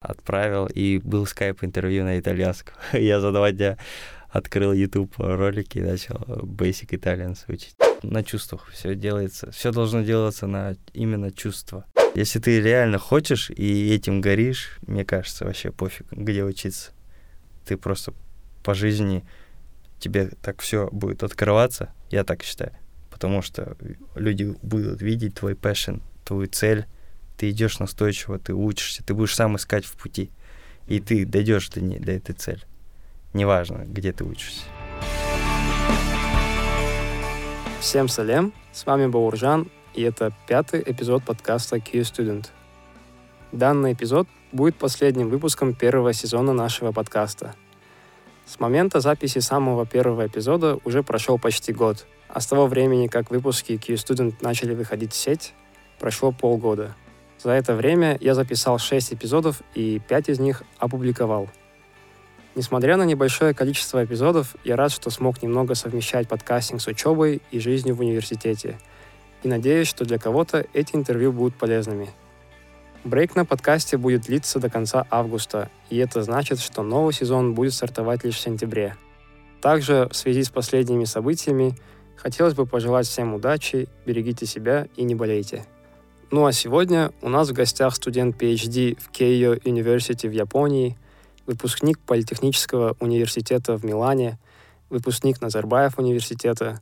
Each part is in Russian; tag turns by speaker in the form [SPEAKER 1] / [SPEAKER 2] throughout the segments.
[SPEAKER 1] отправил, и был скайп-интервью на итальянском. Я за два дня открыл YouTube ролики и начал Basic Italian учить. На чувствах все делается. Все должно делаться на именно чувства. Если ты реально хочешь и этим горишь, мне кажется, вообще пофиг, где учиться. Ты просто по жизни тебе так все будет открываться, я так считаю. Потому что люди будут видеть твой passion, твою цель, ты идешь настойчиво, ты учишься, ты будешь сам искать в пути, и ты дойдешь до, не, до этой цели. Неважно, где ты учишься.
[SPEAKER 2] Всем салем, с вами Бауржан, и это пятый эпизод подкаста Q Student. Данный эпизод будет последним выпуском первого сезона нашего подкаста. С момента записи самого первого эпизода уже прошел почти год, а с того времени, как выпуски Q Student начали выходить в сеть, прошло полгода. За это время я записал 6 эпизодов и 5 из них опубликовал – Несмотря на небольшое количество эпизодов, я рад, что смог немного совмещать подкастинг с учебой и жизнью в университете. И надеюсь, что для кого-то эти интервью будут полезными. Брейк на подкасте будет длиться до конца августа, и это значит, что новый сезон будет стартовать лишь в сентябре. Также в связи с последними событиями хотелось бы пожелать всем удачи, берегите себя и не болейте. Ну а сегодня у нас в гостях студент PhD в Кейо University в Японии – выпускник Политехнического университета в Милане, выпускник Назарбаев университета,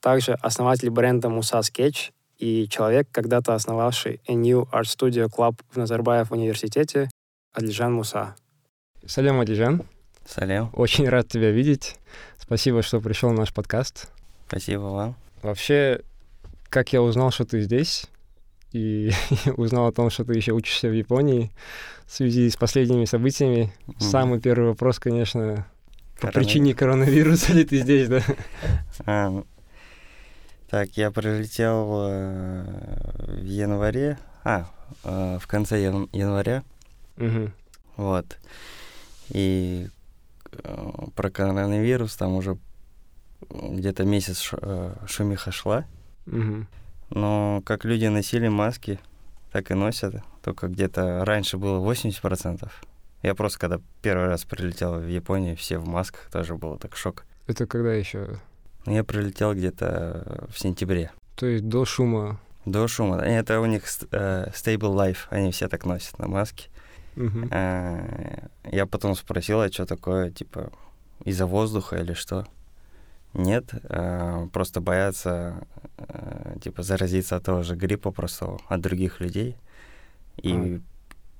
[SPEAKER 2] также основатель бренда Musa Sketch и человек, когда-то основавший A New Art Studio Club в Назарбаев университете, Адлижан Муса.
[SPEAKER 3] Салям, Адлижан.
[SPEAKER 1] Салям.
[SPEAKER 3] Очень рад тебя видеть. Спасибо, что пришел на наш подкаст.
[SPEAKER 1] Спасибо вам.
[SPEAKER 3] Вообще, как я узнал, что ты здесь, и узнал о том, что ты еще учишься в Японии в связи с последними событиями. Mm. Самый первый вопрос, конечно, по причине коронавируса ли ты здесь, да?
[SPEAKER 1] А, так, я прилетел э, в январе, а, э, в конце ян- января,
[SPEAKER 3] угу.
[SPEAKER 1] вот, и э, про коронавирус там уже где-то месяц шумиха шла,
[SPEAKER 3] угу.
[SPEAKER 1] Но как люди носили маски, так и носят. Только где-то раньше было 80%. Я просто, когда первый раз прилетел в Японию, все в масках, тоже было так шок.
[SPEAKER 3] Это когда еще?
[SPEAKER 1] Ну, я прилетел где-то в сентябре.
[SPEAKER 3] То есть до шума?
[SPEAKER 1] До шума. Это у них uh, stable life, они все так носят на маске.
[SPEAKER 3] Uh-huh.
[SPEAKER 1] Uh, я потом спросил, а что такое, типа, из-за воздуха или что? Нет, э, просто боятся, э, типа, заразиться от того же гриппа просто от других людей. И,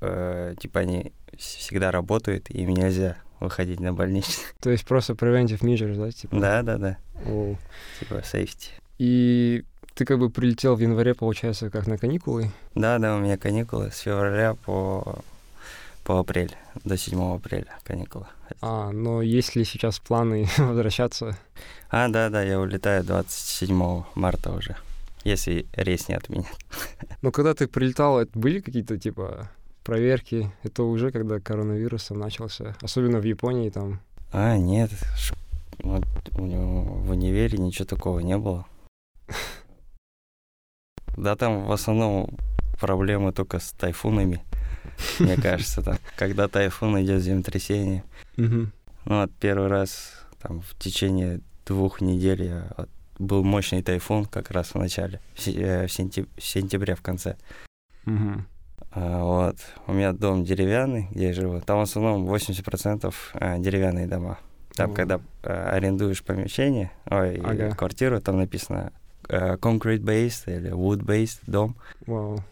[SPEAKER 1] э, типа, они всегда работают, и им нельзя выходить на больничный.
[SPEAKER 3] То есть просто preventive measures, да? Типа?
[SPEAKER 1] Да, да, да.
[SPEAKER 3] О.
[SPEAKER 1] Типа safety.
[SPEAKER 3] И ты как бы прилетел в январе, получается, как на каникулы?
[SPEAKER 1] Да, да, у меня каникулы с февраля по, по апрель, до 7 апреля каникулы.
[SPEAKER 3] А, но есть ли сейчас планы возвращаться?
[SPEAKER 1] А, да, да, я улетаю 27 марта уже, если рейс не отменят.
[SPEAKER 3] Но когда ты прилетал, это были какие-то типа проверки? Это уже когда коронавирус начался, особенно в Японии там.
[SPEAKER 1] А, нет, вот у него в универе ничего такого не было. Да, там в основном проблемы только с тайфунами, мне кажется, там, когда тайфун идет землетрясение. Ну, вот первый раз там в течение двух недель был мощный тайфун как раз в начале, в, э, сентябре в конце.
[SPEAKER 3] Угу.
[SPEAKER 1] Вот. У меня дом деревянный, где я живу. Там в основном 80% а, деревянные дома. Там, О. когда а, арендуешь помещение, ой, ага. квартиру, там написано concrete-based или wood-based дом.
[SPEAKER 3] Вау.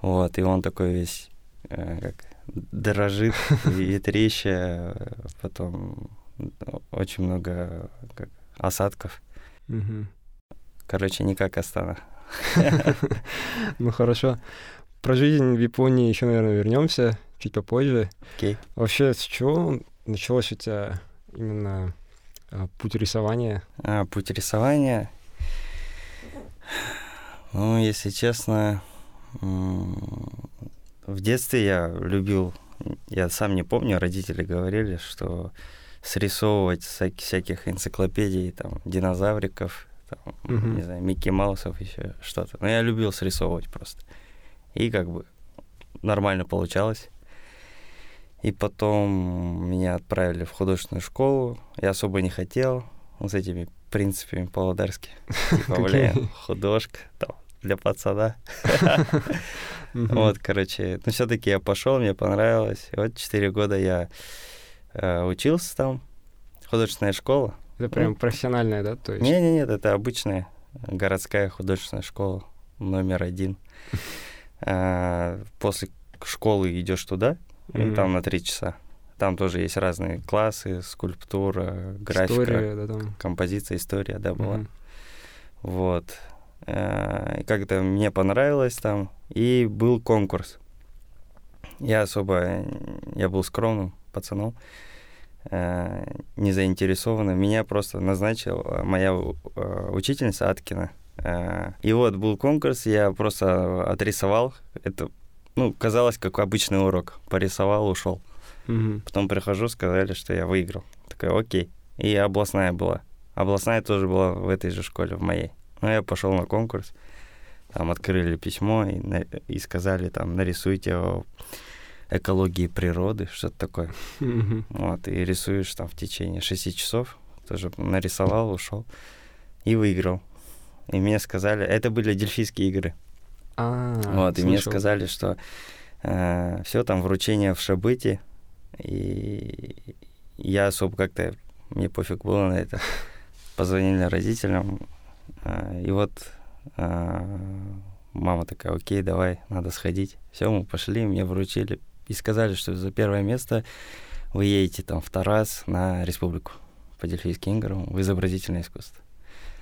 [SPEAKER 1] Вот, и он такой весь как дрожит и треща, потом очень много как, осадков.
[SPEAKER 3] Угу.
[SPEAKER 1] Короче, не как Астана.
[SPEAKER 3] Ну хорошо. Про жизнь в Японии еще, наверное, вернемся чуть попозже.
[SPEAKER 1] Okay.
[SPEAKER 3] Вообще, с чего началось у тебя именно а, путь рисования?
[SPEAKER 1] А, путь рисования. Ну, если честно, в детстве я любил, я сам не помню, родители говорили, что срисовывать всяких, энциклопедий, там, динозавриков, там, угу. не знаю, Микки Маусов, еще что-то. Но я любил срисовывать просто. И как бы нормально получалось. И потом меня отправили в художественную школу. Я особо не хотел с этими принципами по-лодарски. Типа, блин, художка, там, для пацана. Вот, короче, ну все-таки я пошел, мне понравилось. Вот четыре года я учился там, художественная школа.
[SPEAKER 3] Это прям профессиональная, да? То есть...
[SPEAKER 1] Не, не, нет, это обычная городская художественная школа номер один. А, после школы идешь туда, и там на три часа. Там тоже есть разные классы, скульптура, графика, история, да, там. композиция, история, да, была. Mm-hmm. Вот. Э, как-то мне понравилось там. И был конкурс. Я особо, я был скромным пацаном, э, не заинтересованным. Меня просто назначила моя э, учительница Аткина. И вот был конкурс, я просто отрисовал. Это, ну, казалось, как обычный урок. Порисовал, ушел.
[SPEAKER 3] Угу.
[SPEAKER 1] Потом прихожу, сказали, что я выиграл. Такая, окей. И областная была. Областная тоже была в этой же школе, в моей. Ну, я пошел на конкурс. Там открыли письмо и, и сказали, там, нарисуйте экологии природы, что-то такое.
[SPEAKER 3] Mm-hmm.
[SPEAKER 1] Вот, и рисуешь там в течение шести часов. Тоже нарисовал, ушел и выиграл. И мне сказали, это были дельфийские игры.
[SPEAKER 3] А,
[SPEAKER 1] вот, и мне сказали, что э, все там вручение в Шабыте, и я особо как-то, мне пофиг было на это. Позвонили родителям, а, и вот а, мама такая, окей, давай, надо сходить. Все, мы пошли, мне вручили и сказали, что за первое место вы едете там в Тарас на республику по Дельфийским играм в изобразительное искусство.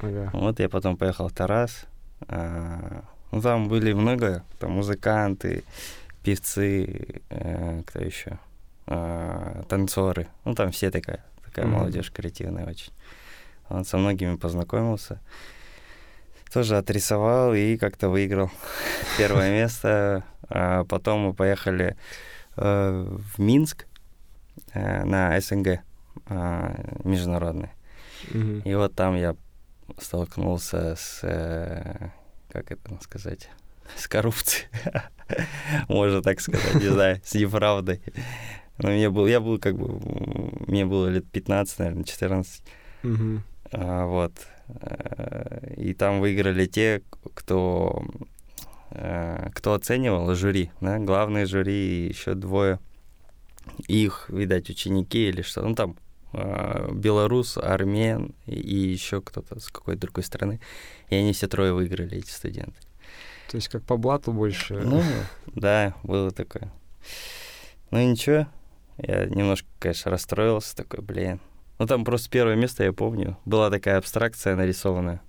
[SPEAKER 3] Ага.
[SPEAKER 1] Вот я потом поехал в Тарас. А, ну, там были много, там музыканты, певцы, э, кто еще? э, танцоры. Ну, там все такая, такая mm-hmm. молодежь креативная очень. Он со многими познакомился. Тоже отрисовал и как-то выиграл первое место. А потом мы поехали в Минск э, на СНГ э, международный.
[SPEAKER 3] Mm-hmm.
[SPEAKER 1] И вот там я столкнулся с, э, как это сказать, с коррупцией. Можно так сказать, не знаю, с неправдой. Но мне был, я был как бы, мне было лет 15, наверное, 14.
[SPEAKER 3] Угу.
[SPEAKER 1] А, вот. Э, и там выиграли те, кто, э, кто оценивал жюри, да, главное жюри и еще двое их, видать, ученики или что. Ну, там э, белорус, армен и еще кто-то с какой-то другой страны. И они все трое выиграли, эти студенты.
[SPEAKER 3] То есть как по блату больше?
[SPEAKER 1] Ну, да, было такое. Ну ничего, я немножко, конечно, расстроился, такой, блин. Ну, там просто первое место, я помню, была такая абстракция нарисованная.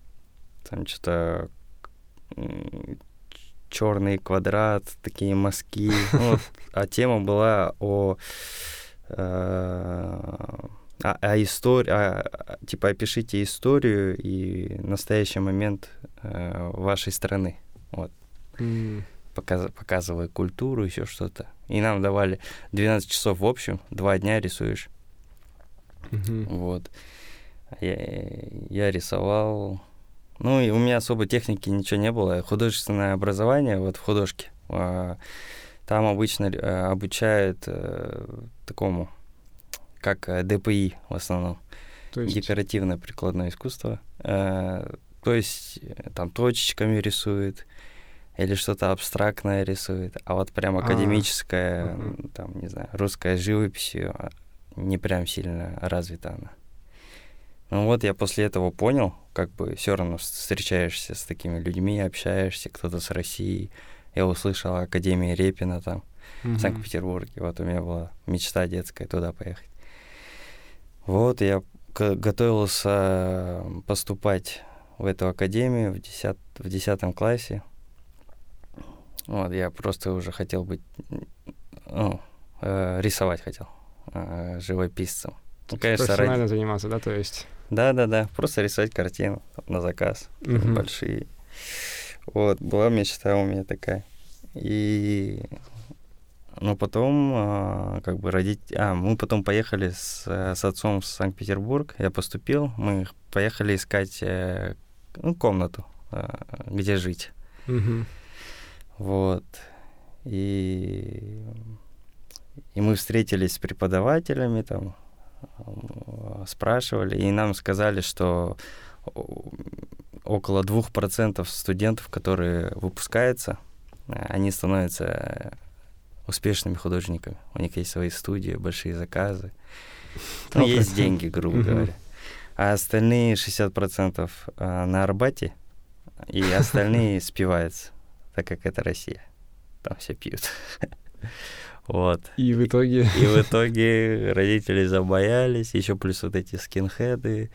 [SPEAKER 1] Там что-то черный квадрат, такие мазки. Ну, вот, а тема была о, э, о, о истории, о, типа опишите историю и настоящий момент э, вашей страны. Вот.
[SPEAKER 3] Mm
[SPEAKER 1] показ, показывая культуру, еще что-то. И нам давали 12 часов в общем, два дня рисуешь.
[SPEAKER 3] Mm-hmm.
[SPEAKER 1] Вот. Я, я рисовал. Ну, и у меня особо техники ничего не было. Художественное образование, вот в художке, а, там обычно э, обучают э, такому, как э, ДПИ в основном.
[SPEAKER 3] То есть...
[SPEAKER 1] Декоративное прикладное искусство. То есть там точечками рисуют, или что-то абстрактное рисует, а вот прям а, академическое, uh-huh. там, не знаю, русская живопись а, не прям сильно развита она. Ну вот я после этого понял, как бы все равно встречаешься с такими людьми, общаешься, кто-то с России. Я услышал о Академии Репина там, uh-huh. в Санкт-Петербурге. Вот у меня была мечта детская туда поехать. Вот я готовился поступать в эту академию в 10, в 10 классе. Вот, я просто уже хотел быть, ну, э, рисовать хотел, э, живописцем.
[SPEAKER 3] Ну, конечно, профессионально ради... заниматься, да, то есть?
[SPEAKER 1] Да-да-да, просто рисовать картину на заказ,
[SPEAKER 3] угу.
[SPEAKER 1] большие. Вот, была мечта у меня такая. И но потом, а, как бы родить... А, мы потом поехали с, с отцом в Санкт-Петербург. Я поступил. Мы поехали искать э, ну, комнату, э, где жить.
[SPEAKER 3] Угу.
[SPEAKER 1] Вот. И И мы встретились с преподавателями, там, спрашивали, и нам сказали, что около 2% студентов, которые выпускаются, они становятся успешными художниками. У них есть свои студии, большие заказы. Ну, есть деньги, грубо говоря. А остальные 60% э, на Арбате, и остальные спиваются, так как это Россия. Там все пьют. Вот.
[SPEAKER 3] И в итоге...
[SPEAKER 1] И в итоге родители забоялись, еще плюс вот эти скинхеды.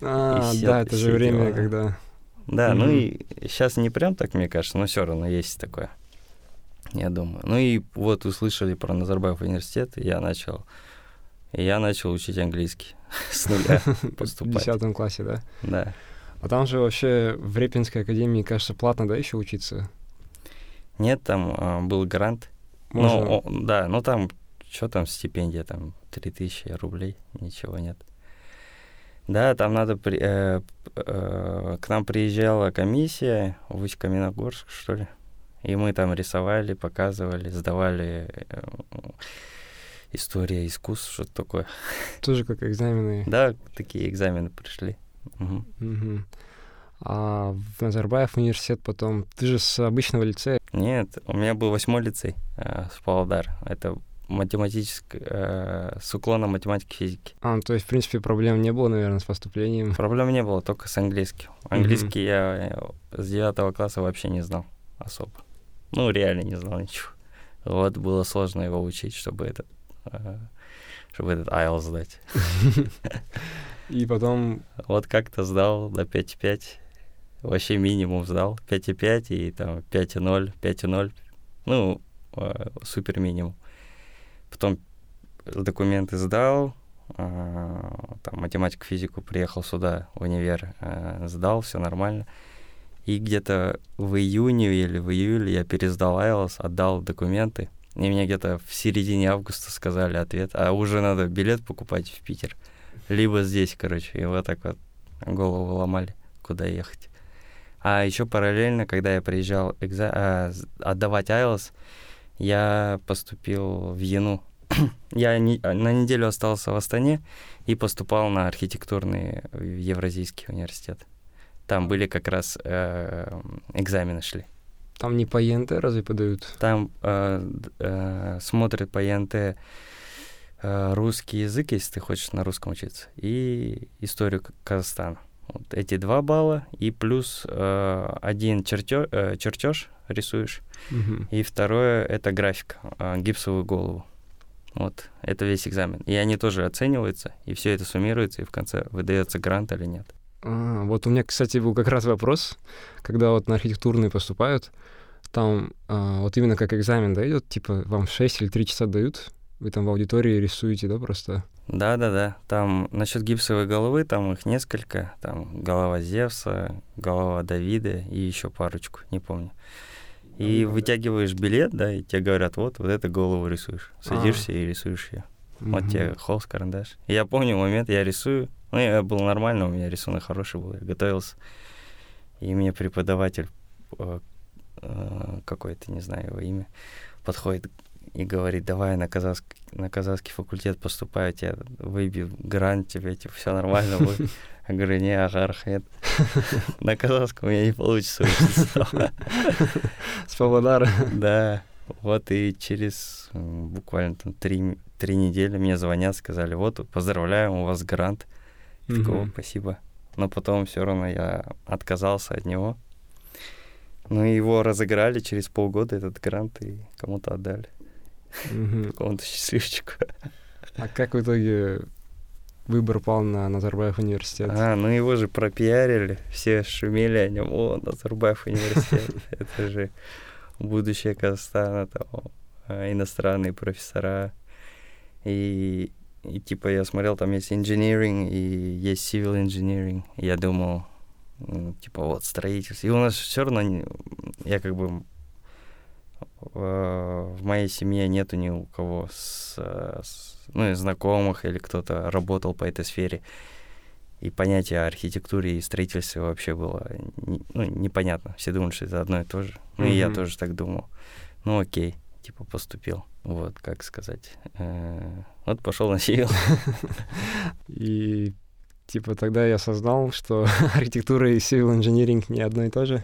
[SPEAKER 3] А, все, да, это же время, дела. когда...
[SPEAKER 1] Да, mm-hmm. ну и сейчас не прям так, мне кажется, но все равно есть такое. Я думаю. Ну и вот услышали про Назарбаев университет, и я начал, я начал учить английский с нуля поступать.
[SPEAKER 3] В десятом классе, да?
[SPEAKER 1] Да.
[SPEAKER 3] А там же вообще в Репинской академии, кажется, платно, да, еще учиться?
[SPEAKER 1] Нет, там э, был грант. Можно... Ну, о, да, ну там, что там, стипендия, там, 3000 рублей, ничего нет. Да, там надо... При, э, э, к нам приезжала комиссия в Усть-Каменогорск, что ли. И мы там рисовали, показывали, сдавали э, история искусств, что-то такое.
[SPEAKER 3] Тоже как экзамены?
[SPEAKER 1] Да, такие экзамены пришли.
[SPEAKER 3] Угу. Угу. А в Назарбаев университет потом... Ты же с обычного лицея?
[SPEAKER 1] Нет, у меня был восьмой лицей э, с Павлодар. Это математический, э, с уклоном математики физики.
[SPEAKER 3] А, ну, то есть, в принципе, проблем не было, наверное, с поступлением?
[SPEAKER 1] Проблем не было, только с английским. Английский mm я с девятого класса вообще не знал особо. Ну, реально не знал ничего. Вот было сложно его учить, чтобы этот, э, чтобы этот IELTS сдать.
[SPEAKER 3] И потом...
[SPEAKER 1] Вот как-то сдал до 5,5. Вообще минимум сдал. 5,5 и там 5,0, 5,0. Ну, э, супер минимум. Потом документы сдал, э, там математику, физику приехал сюда, в универ, э, сдал, все нормально. И где-то в июне или в июле я пересдал IELTS, отдал документы. И мне где-то в середине августа сказали ответ, а уже надо билет покупать в Питер. Либо здесь, короче. И вот так вот голову ломали, куда ехать. А еще параллельно, когда я приезжал экза... а, отдавать IELTS, я поступил в ЯНУ. я не... на неделю остался в Астане и поступал на архитектурный Евразийский университет. Там были как раз э, экзамены шли.
[SPEAKER 3] Там не по ЕНТ разве подают?
[SPEAKER 1] Там э, э, смотрят по ЕНТ э, русский язык, если ты хочешь на русском учиться, и историю Казахстана. Вот эти два балла, и плюс э, один чертеж, э, чертеж рисуешь, угу. и второе — это графика, э, гипсовую голову. Вот, это весь экзамен. И они тоже оцениваются, и все это суммируется, и в конце выдается грант или нет.
[SPEAKER 3] А, вот у меня, кстати, был как раз вопрос, когда вот на архитектурные поступают, там а, вот именно как экзамен, да, идет, типа вам 6 или 3 часа дают, вы там в аудитории рисуете, да, просто?
[SPEAKER 1] Да, да, да. Там насчет гипсовой головы, там их несколько. Там голова Зевса, голова Давида и еще парочку, не помню. И ну, вытягиваешь билет, да, и тебе говорят, вот, вот эту голову рисуешь. Садишься а. и рисуешь ее. Угу. Вот тебе холст, карандаш. И я помню момент, я рисую, ну, я был нормально, у меня рисунок хороший был, я готовился. И мне преподаватель э, э, какой-то, не знаю его имя, подходит и говорит, давай на, казахский, на казахский факультет поступаю, я выбью грант тебе, типа, все нормально будет. Я говорю, не, ага, На казахском у меня не получится учиться.
[SPEAKER 3] С Павлодара.
[SPEAKER 1] Да. Вот и через буквально там три, три недели мне звонят, сказали, вот, поздравляем, у вас грант. Mm-hmm. Такого, спасибо. Но потом все равно я отказался от него. Ну, его разыграли через полгода, этот грант, и кому-то отдали. Mm-hmm. Какому-то счастливчику.
[SPEAKER 3] А как в итоге выбор пал на Назарбаев университет?
[SPEAKER 1] А, ну его же пропиарили, все шумели о нем, о, Назарбаев университет, это же будущее Казахстана, там, а, иностранные профессора. И и типа я смотрел, там есть engineering и есть civil engineering. И я думал, ну, типа вот строительство. И у нас все равно, я как бы в моей семье нету ни у кого с, с, ну, знакомых или кто-то работал по этой сфере. И понятие о архитектуре и строительстве вообще было ну, непонятно. Все думали, что это одно и то же. Ну, mm-hmm. и я тоже так думал. Ну, окей, типа поступил. Вот, как сказать. Э, вот пошел на civil.
[SPEAKER 3] И типа тогда я осознал, что архитектура и civil engineering не одно и то же.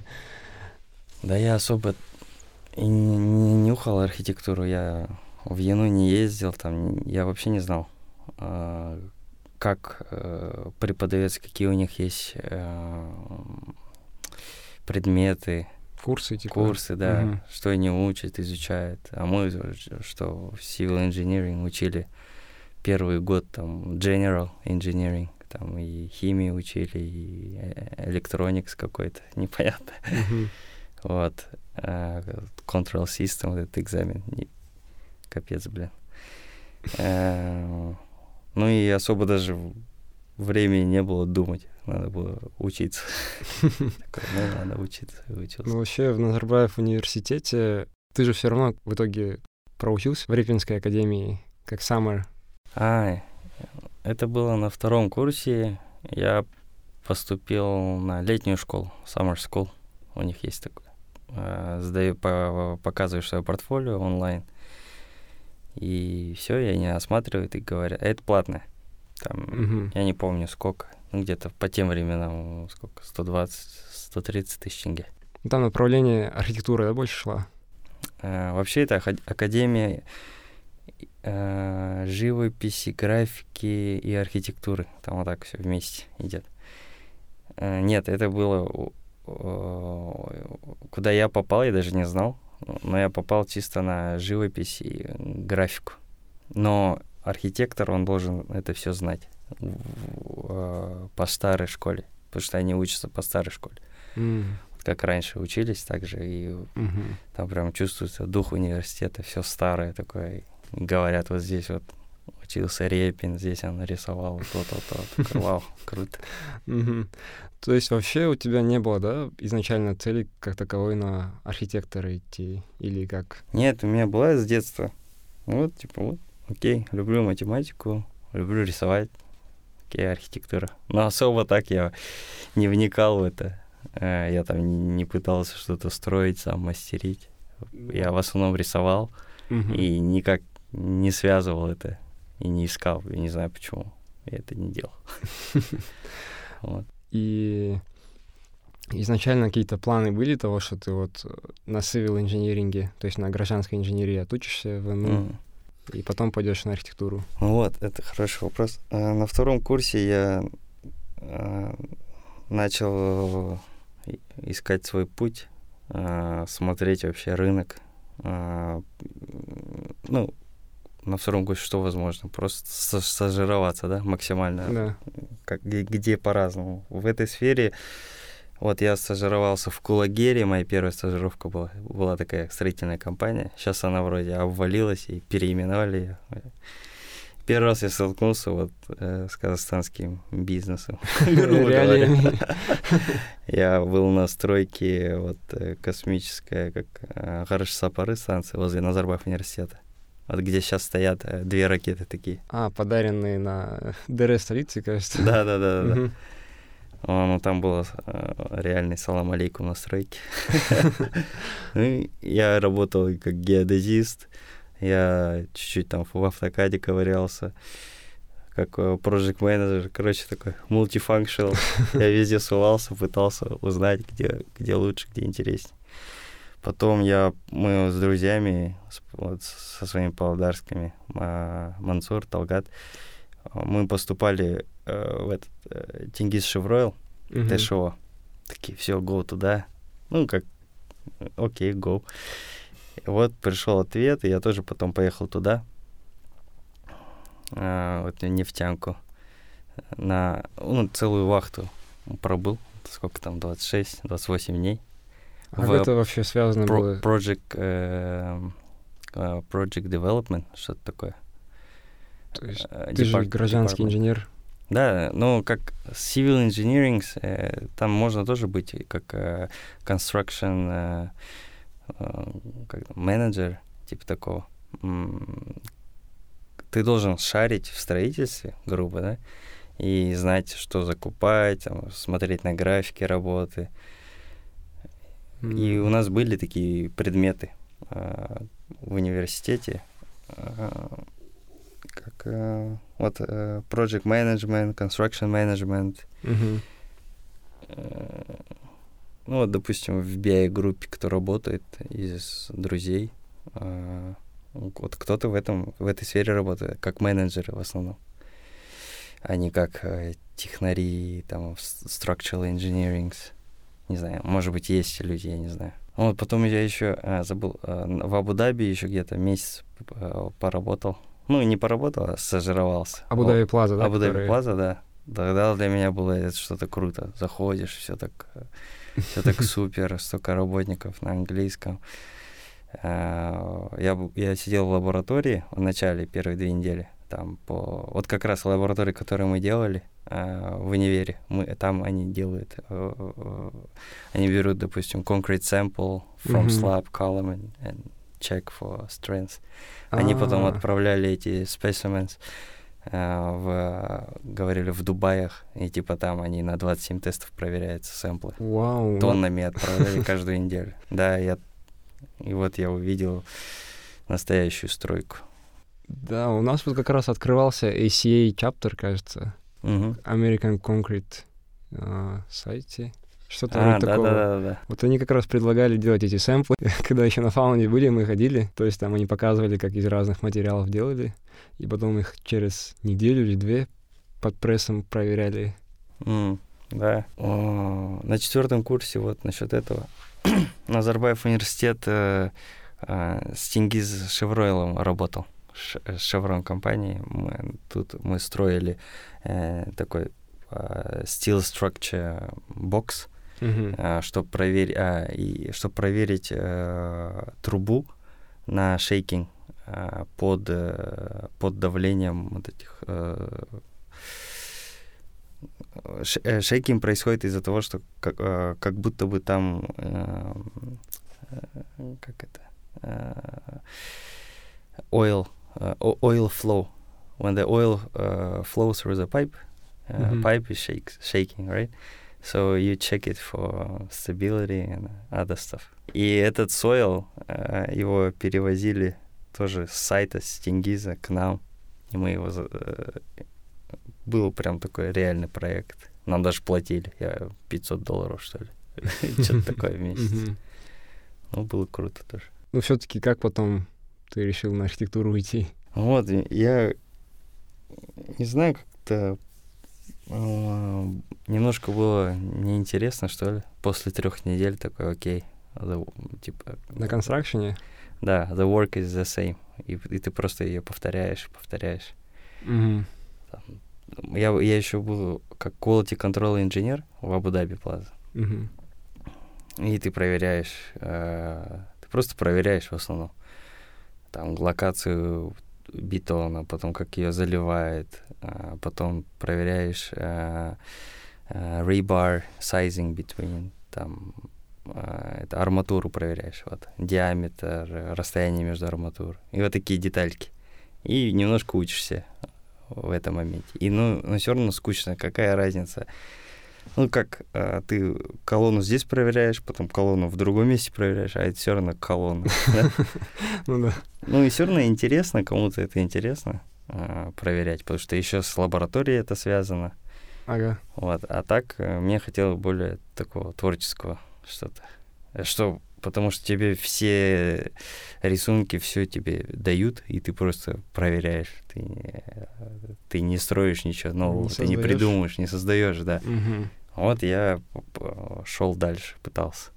[SPEAKER 1] Да я особо и не, не нюхал архитектуру, я в Яну не ездил, там я вообще не знал, э, как э, преподается, какие у них есть э, предметы,
[SPEAKER 3] Курсы, типа.
[SPEAKER 1] курсы, да,
[SPEAKER 3] Мгм.
[SPEAKER 1] что они учат, изучают. А мы, что в Civil Engineering учили первый год там General Engineering, там и химию учили, и э, электроникс какой-то, непонятно.
[SPEAKER 3] Мгм.
[SPEAKER 1] Вот. А, Control System, вот этот экзамен. Капец, блин. Э, Ну и особо даже времени не было думать. Надо было учиться. Такой, ну, надо учиться. Учился.
[SPEAKER 3] Ну, вообще, в Назарбаев университете ты же все равно в итоге проучился в Репинской академии как summer.
[SPEAKER 1] А, это было на втором курсе. Я поступил на летнюю школу, Summer School. У них есть такое. А, Сдаю, по- показываешь свое портфолио онлайн. И все, и они осматривают и говорят, «А это платное. Там,
[SPEAKER 3] Мгм.
[SPEAKER 1] я не помню сколько, ну где-то по тем временам, сколько, 120-130 тысяч тенге.
[SPEAKER 3] Там направление архитектуры, да, больше шла?
[SPEAKER 1] Э, Вообще это академия э, живописи, графики и архитектуры. Там вот так все вместе идет. Э, Нет, это было куда я попал, я даже не знал. Но я попал чисто на живопись и графику. Но архитектор, он должен это все знать э, по старой школе, потому что они учатся по старой школе. Вот как раньше учились, так же и
[SPEAKER 3] мгм.
[SPEAKER 1] там прям чувствуется дух университета, все старое такое. И говорят, вот здесь вот учился Репин, здесь он нарисовал то-то, то. Такой, Вау, круто.
[SPEAKER 3] То есть вообще у тебя не было, да, изначально цели как таковой на архитектора идти? Или как?
[SPEAKER 1] Нет, у меня была с детства. Вот, типа, вот, окей, люблю математику, люблю рисовать, окей, архитектура. Но особо так я не вникал в это. Э, Я там не пытался что-то строить, сам мастерить. Я в основном рисовал
[SPEAKER 3] Мгм.
[SPEAKER 1] и никак не связывал это и не искал. Я не знаю почему я это не делал. Вот.
[SPEAKER 3] И изначально какие-то планы были того, что ты вот э, на civil инжиниринге, то есть на гражданской инженерии отучишься в НУ,
[SPEAKER 1] М.
[SPEAKER 3] и потом пойдешь на архитектуру.
[SPEAKER 1] Вот, это хороший вопрос. А, На втором курсе я а, начал искать свой путь, смотреть вообще рынок. Ну, на втором курсе что возможно? Просто стажироваться, да, максимально.
[SPEAKER 3] Да.
[SPEAKER 1] Как, где, по-разному. В этой сфере, вот я стажировался в Кулагере, моя первая стажировка была, была такая строительная компания. Сейчас она вроде обвалилась и переименовали ее. Первый раз я столкнулся вот э, с казахстанским бизнесом. Я был на стройке вот э, космическая, как э, Гарыш Сапары станция возле Назарбаев университета. Вот где сейчас стоят э, две ракеты такие.
[SPEAKER 3] А, подаренные на ДР столице, кажется.
[SPEAKER 1] Да, да, да, да. О, ну там было э, реальный салам алейкум на стройке. Ну, я работал как геодезист, я чуть-чуть там в автокаде ковырялся, как project менеджер короче, такой мультифункшнл. Я везде сувался, пытался узнать, где, где лучше, где интереснее. Потом я, мы с друзьями, вот, со своими павлодарскими, Ма- Мансур, Талгат, э, мы поступали э, в этот э, Тенгиз Шевройл,
[SPEAKER 3] Мгм.
[SPEAKER 1] ТШО. Такие, все, go туда. Ну, как, э, окей, go. И вот пришел ответ, и я тоже потом поехал туда, а, вот нефтянку, на ну, целую вахту пробыл, сколько там, 26-28 дней.
[SPEAKER 3] А
[SPEAKER 1] в
[SPEAKER 3] как это вообще связано
[SPEAKER 1] Про-
[SPEAKER 3] было?
[SPEAKER 1] project, э, э, project development, что-то такое.
[SPEAKER 3] То есть
[SPEAKER 1] Э,
[SPEAKER 3] Ты же гражданский
[SPEAKER 1] department.
[SPEAKER 3] инженер.
[SPEAKER 1] Да, ну как civil engineering, э, там можно тоже быть как э, construction э, э, как менеджер, типа такого. М, Ты должен шарить в строительстве, грубо, да, и знать, что закупать, там, смотреть на графики работы. И
[SPEAKER 3] М.
[SPEAKER 1] у нас были такие предметы э, в университете. э, как э, вот э, project management, construction management.
[SPEAKER 3] Мгм.
[SPEAKER 1] Э, Ну вот, допустим, в BI-группе, кто работает из друзей, э, вот кто-то в этом в этой сфере работает, как менеджеры в основном, а не как э, технари, там, structural engineering. Не знаю, может быть, есть люди, я не знаю. Вот потом я еще э, забыл, э, н- в Абу-Даби еще где-то месяц э, поработал. Ну, не поработал, а стажировался.
[SPEAKER 3] Абу-Даби Плаза, да?
[SPEAKER 1] Абу-Даби
[SPEAKER 3] который-
[SPEAKER 1] Плаза, да. Тогда для меня было это что-то круто. Заходишь, все так, все так супер, столько работников на английском. А, Я, я сидел в лаборатории в начале первые две недели. Там по... Вот как раз лаборатории, которые мы делали а, в универе, мы, там они делают, э, э, они берут, допустим, concrete sample from
[SPEAKER 3] Мгм.
[SPEAKER 1] slab column and, and check for strength. Они потом
[SPEAKER 3] А,
[SPEAKER 1] отправляли эти specimens э, в, говорили, в Дубаях, и типа там они на 27 тестов проверяются сэмплы.
[SPEAKER 3] Вау.
[SPEAKER 1] Тоннами отправляли каждую неделю. Да, я... И вот я увидел настоящую стройку.
[SPEAKER 3] Да, у нас вот как раз открывался ACA chapter, кажется,
[SPEAKER 1] Мгм.
[SPEAKER 3] American Concrete а, сайте. Что-то
[SPEAKER 1] А,
[SPEAKER 3] вроде
[SPEAKER 1] да,
[SPEAKER 3] такого.
[SPEAKER 1] да, да, да.
[SPEAKER 3] Вот они как раз предлагали делать эти сэмплы. Когда еще на фаунде были, мы ходили. То есть там они показывали, как из разных материалов делали. И потом их через неделю или две под прессом проверяли.
[SPEAKER 1] М, Да. О, на четвертом курсе вот насчет этого. Назарбаев университет э, э, с Тингиз Шевройлом работал. Э, Шеврон компании. Мы, тут мы строили э, такой э, steel structure box,
[SPEAKER 3] Мгм.
[SPEAKER 1] чтобы проверить, и чтобы проверить э, трубу на шейкинг э, под э, под давлением вот этих э, э, шейкинг происходит из-за того, что как, э, как будто бы там э, э, как это э, oil o- oil flow. When the oil uh, flows through the pipe uh,
[SPEAKER 3] Мгм.
[SPEAKER 1] pipe is shakes, shaking right? So you check it for stability and other stuff. И этот soil э, его перевозили тоже с сайта с Тенгиза к нам. И мы его э, был прям такой реальный проект. Нам даже платили. Я 500 долларов что ли? Что-то такое в месяц. Ну было круто тоже.
[SPEAKER 3] Ну, все-таки как потом ты решил на архитектуру уйти?
[SPEAKER 1] Вот, я не знаю, как-то э, немножко было неинтересно, что ли. После трех недель такой, окей, the- типа...
[SPEAKER 3] На констракшене?
[SPEAKER 1] Да, the work is the same. И, и ты просто ее повторяешь, повторяешь.
[SPEAKER 3] Мгм.
[SPEAKER 1] Я, я еще был как quality control инженер в Абу-Даби Плаза.
[SPEAKER 3] Мгм.
[SPEAKER 1] И ты проверяешь, э, ты просто проверяешь в основном. Там локацию бетона, потом как ее заливает, а, потом проверяешь э, э, rebar sizing between, там э, это арматуру проверяешь, вот, диаметр, расстояние между арматур. И вот такие детальки. И немножко учишься в этом моменте. И ну, но все равно скучно, какая разница. Ну, как а, ты колонну здесь проверяешь, потом колонну в другом месте проверяешь, а это все равно колонна.
[SPEAKER 3] Ну да.
[SPEAKER 1] Ну и все равно интересно, кому-то это интересно а, проверять, потому что еще с лабораторией это связано.
[SPEAKER 3] Ага.
[SPEAKER 1] Вот. А так э, мне хотелось более такого творческого что-то. Э, Что, потому что тебе все рисунки, все тебе дают, и ты просто проверяешь. Ты, не- ты не строишь ничего нового, ты не придумываешь, не создаешь, да.
[SPEAKER 3] Мгм.
[SPEAKER 1] Вот я шел дальше, пытался.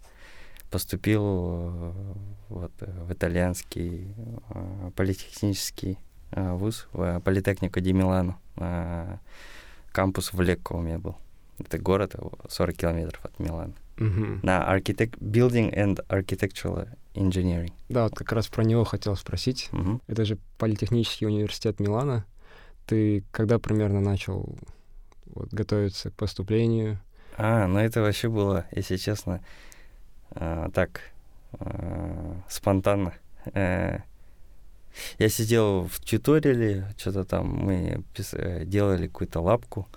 [SPEAKER 1] Поступил э, вот, в итальянский э, политехнический э, вуз, в Политехнику ди Милано. Э, Кампус в Лекко у меня был. Это город э, 40 километров от Милана. На architect, Building and Architectural Engineering.
[SPEAKER 3] Да, вот как раз про него хотел спросить.
[SPEAKER 1] Мгм.
[SPEAKER 3] Это же Политехнический университет Милана. Ты когда примерно начал вот, готовиться к поступлению?
[SPEAKER 1] А, ну это вообще было, если честно, а, так, а, спонтанно. Э, Я сидел в тьюториале, что-то там мы пис- э, делали какую-то лапку,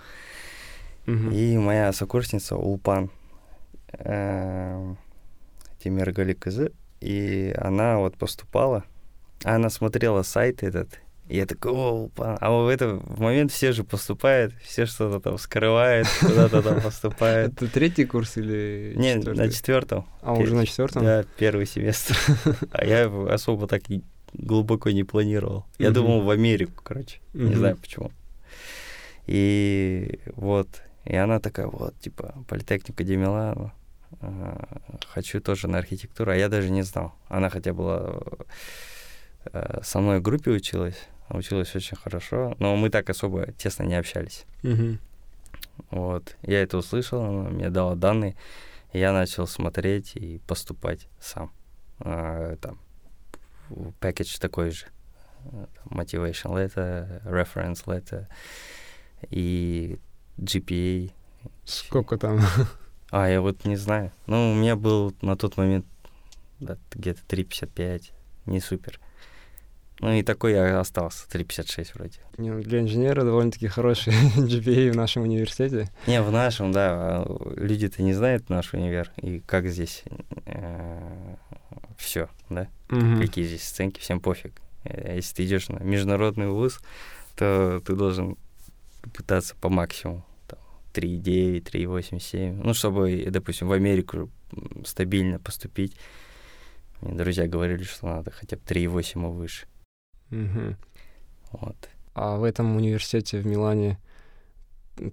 [SPEAKER 3] Мгм.
[SPEAKER 1] и моя сокурсница Улпан э, Тимир Галикызы, и она вот поступала, Она смотрела сайт этот, и я такой, о, па-». а в этот момент все же поступают, все что-то там скрывают, куда-то там поступают.
[SPEAKER 3] Это третий курс или
[SPEAKER 1] Не, на четвертом.
[SPEAKER 3] А, уже на четвертом?
[SPEAKER 1] Да, первый семестр. А я особо так глубоко не планировал. Я думал в Америку, короче. Не знаю почему. И вот, и она такая, вот, типа, политехника Демилана, хочу тоже на архитектуру, а я даже не знал. Она хотя была э, со мной в группе училась, училась очень хорошо, но мы так особо тесно не общались.
[SPEAKER 3] Мгм.
[SPEAKER 1] Вот, я это услышал, она мне дала данные, и я начал смотреть и поступать сам. А, там, пакетч такой же. э, Motivation letter, reference letter и GPA.
[SPEAKER 3] Сколько там?
[SPEAKER 1] А, я вот не знаю. Ну, у меня был на тот момент да, где-то 3,55. Не супер. Ну, и такой я остался, 3,56 вроде.
[SPEAKER 3] Не, ну, Для инженера довольно-таки хороший GPA в нашем университете.
[SPEAKER 1] Не, в нашем, да. Люди-то не знают наш универ и как здесь все, да?
[SPEAKER 3] Мгм.
[SPEAKER 1] Какие здесь оценки, всем пофиг. Э, Если ты идешь на международный вуз, то ты должен пытаться по максимуму. Там, 3,9, 3,87. Ну, чтобы, допустим, в Америку стабильно поступить. Мне друзья говорили, что надо хотя бы 3,8 и выше.
[SPEAKER 3] Мгм.
[SPEAKER 1] Вот.
[SPEAKER 3] А в этом университете в Милане,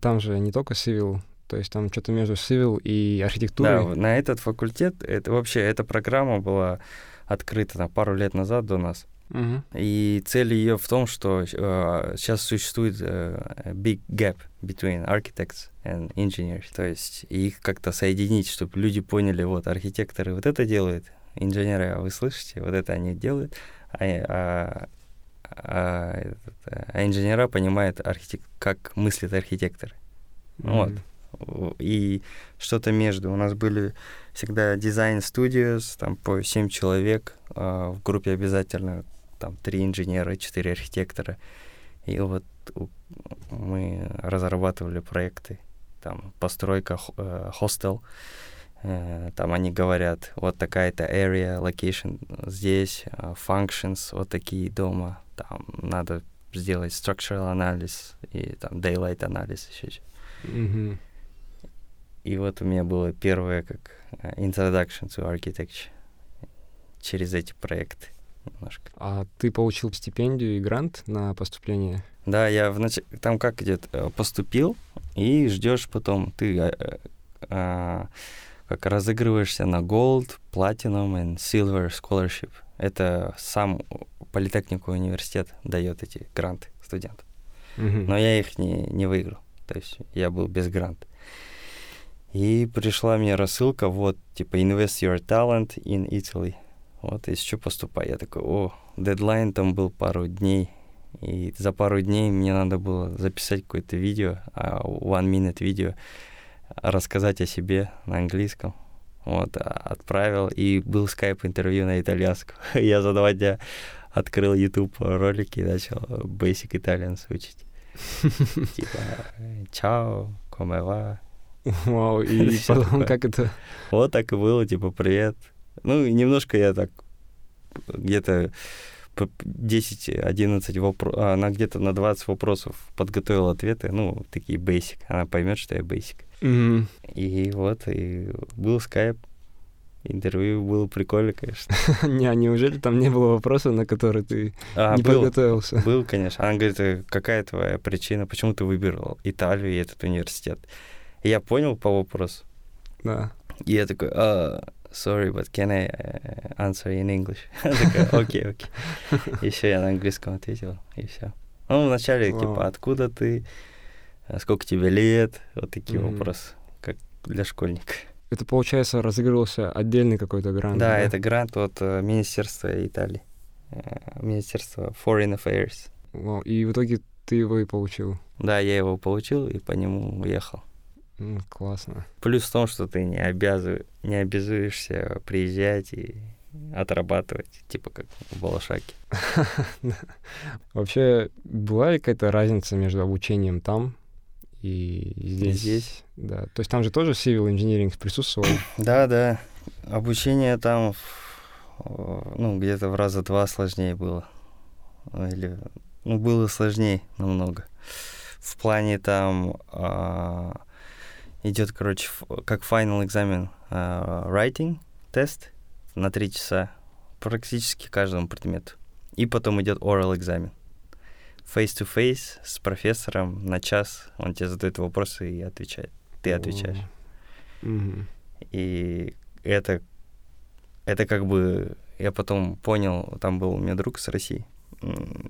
[SPEAKER 3] там же не только civil, то есть там что-то между civil и
[SPEAKER 1] Да,
[SPEAKER 3] архитектурой.
[SPEAKER 1] в- на этот факультет, это вообще, эта программа была открыта там, пару лет назад до нас.
[SPEAKER 3] Мгм.
[SPEAKER 1] И цель ее в том, что э, сейчас существует э, big gap between architects and engineers. То есть их как-то соединить, чтобы люди поняли, вот архитекторы вот это делают, инженеры, а вы слышите, вот это они делают, а, а- а этот, э, а инженера понимают, архитек- как мыслит архитектор. Вот.
[SPEAKER 3] Мгм.
[SPEAKER 1] И что-то между. У нас были всегда дизайн студиос, там по 7 человек, а, в группе обязательно там три инженера, четыре архитектора. И вот мы разрабатывали проекты, там постройка э, хостел, э, там они говорят, вот такая-то area, location здесь, а, functions, вот такие дома, там надо сделать structural анализ и там daylight анализ еще
[SPEAKER 3] Мгм.
[SPEAKER 1] и вот у меня было первое как э, introduction to architecture через эти проекты немножко.
[SPEAKER 3] А ты получил стипендию и грант на поступление?
[SPEAKER 1] Да, я внач... там как идет, э, поступил и ждешь потом, ты э, а, как разыгрываешься на gold, platinum and silver scholarship. Это сам политехнику университет дает эти гранты студентам.
[SPEAKER 3] Мгм.
[SPEAKER 1] Но я их не, не выиграл. То есть я был без гранта. И пришла мне рассылка, вот, типа, invest your talent in Italy. Вот, и что поступай. Я такой, о, дедлайн там был пару дней. И за пару дней мне надо было записать какое-то видео, а, one minute видео, рассказать о себе на английском. Вот, а, отправил, и был скайп-интервью на итальянском. Я за два дня открыл YouTube ролики и начал basic Italians учить. Типа, чао, va.
[SPEAKER 3] Вау, и потом как это?
[SPEAKER 1] Вот так и было, типа, привет. Ну, и немножко я так где-то по 10-11 вопросов, она где-то на 20 вопросов подготовила ответы, ну, такие basic. Она поймет, что я basic.
[SPEAKER 3] Мгм.
[SPEAKER 1] И вот, и был скайп, интервью было прикольно, конечно.
[SPEAKER 3] Не, а неужели там не было вопроса, на который ты
[SPEAKER 1] А,
[SPEAKER 3] не
[SPEAKER 1] был,
[SPEAKER 3] подготовился?
[SPEAKER 1] был, конечно. Она говорит, «Э, какая твоя причина, почему ты выбрал Италию и этот университет? И я понял по вопросу.
[SPEAKER 3] Да.
[SPEAKER 1] И я такой, «А, sorry, but can I uh, answer in English? Она такая, окей, окей. И все, я на английском ответил, и все. Ну, вначале,
[SPEAKER 3] Вау.
[SPEAKER 1] типа, откуда ты, а сколько тебе лет, вот такие
[SPEAKER 3] Мгм.
[SPEAKER 1] вопросы, как для школьника.
[SPEAKER 3] Это, получается, разыгрывался отдельный какой-то грант,
[SPEAKER 1] да, это грант от э, Министерства Италии, э, Министерства Foreign Affairs.
[SPEAKER 3] Вау, И в итоге ты его и получил.
[SPEAKER 1] Да, я его получил и по нему уехал.
[SPEAKER 3] Классно.
[SPEAKER 1] Плюс в том, что ты не, обязыв... не обязуешься приезжать и отрабатывать, типа как в Балашаке.
[SPEAKER 3] Вообще, была ли какая-то разница между обучением там и здесь?
[SPEAKER 1] Здесь?
[SPEAKER 3] Да. То есть там же тоже civil engineering присутствовал.
[SPEAKER 1] Да, да. Обучение там ну, где-то в раза два сложнее было. Или, ну, было сложнее намного. В плане там а, идет, короче, как final экзамен а, writing тест на три часа практически каждому предмету. И потом идет oral экзамен. Face-to-face с профессором на час. Он тебе задает вопросы и отвечает. Ты отвечаешь.
[SPEAKER 3] Мгм.
[SPEAKER 1] И это, это как бы, я потом понял, там был у меня друг с России,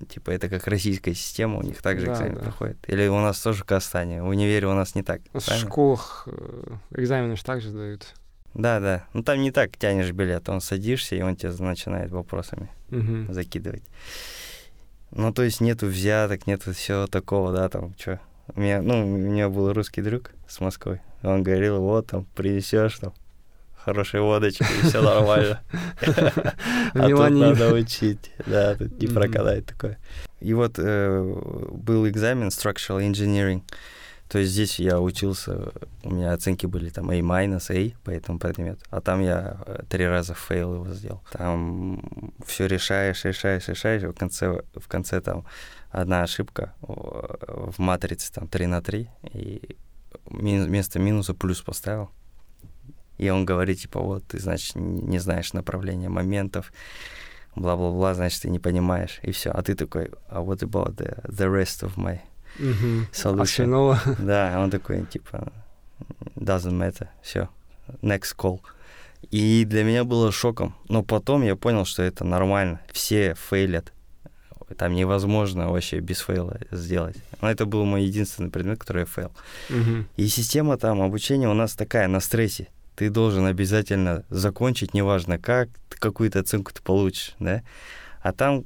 [SPEAKER 1] типа это как российская система, у них также
[SPEAKER 3] Да,
[SPEAKER 1] экзамен
[SPEAKER 3] да.
[SPEAKER 1] проходит. Или у нас тоже Казахстане, в универе у нас не так.
[SPEAKER 3] В школах э, экзамены же также дают.
[SPEAKER 1] Да, да. Ну там не так тянешь билет, он садишься, и он тебе начинает вопросами
[SPEAKER 3] Мгм.
[SPEAKER 1] закидывать. Ну, то есть нету взяток, нету всего такого, да, там, что. У меня, ну, у меня был русский друг с Москвы. Он говорил, вот, там, принесешь там хорошей водочки, и все нормально. А тут надо учить. Да, тут не
[SPEAKER 3] Мгм.
[SPEAKER 1] прокатать такое. И вот э, был экзамен Structural Engineering. То есть здесь я учился, у меня оценки были там A-, A по этому предмету, а там я э, три раза fail его сделал. Там все решаешь, решаешь, решаешь, в конце, в конце там одна ошибка в матрице там 3 на 3, и вместо минуса плюс поставил. И он говорит, типа, вот, ты, значит, не знаешь направления моментов, бла-бла-бла, значит, ты не понимаешь, и все. А ты такой, а what about the, the rest of my.
[SPEAKER 3] А
[SPEAKER 1] solution?
[SPEAKER 3] Остального
[SPEAKER 1] Да, он такой, типа, doesn't matter, все, next call. И для меня было шоком. Но потом я понял, что это нормально. Все fail ят. Там невозможно вообще без fail а сделать. Но это был мой единственный предмет, который я fail.
[SPEAKER 3] Мгм.
[SPEAKER 1] И система там обучения у нас такая, на стрессе. Ты должен обязательно закончить, неважно как, какую-то оценку ты получишь, да? А там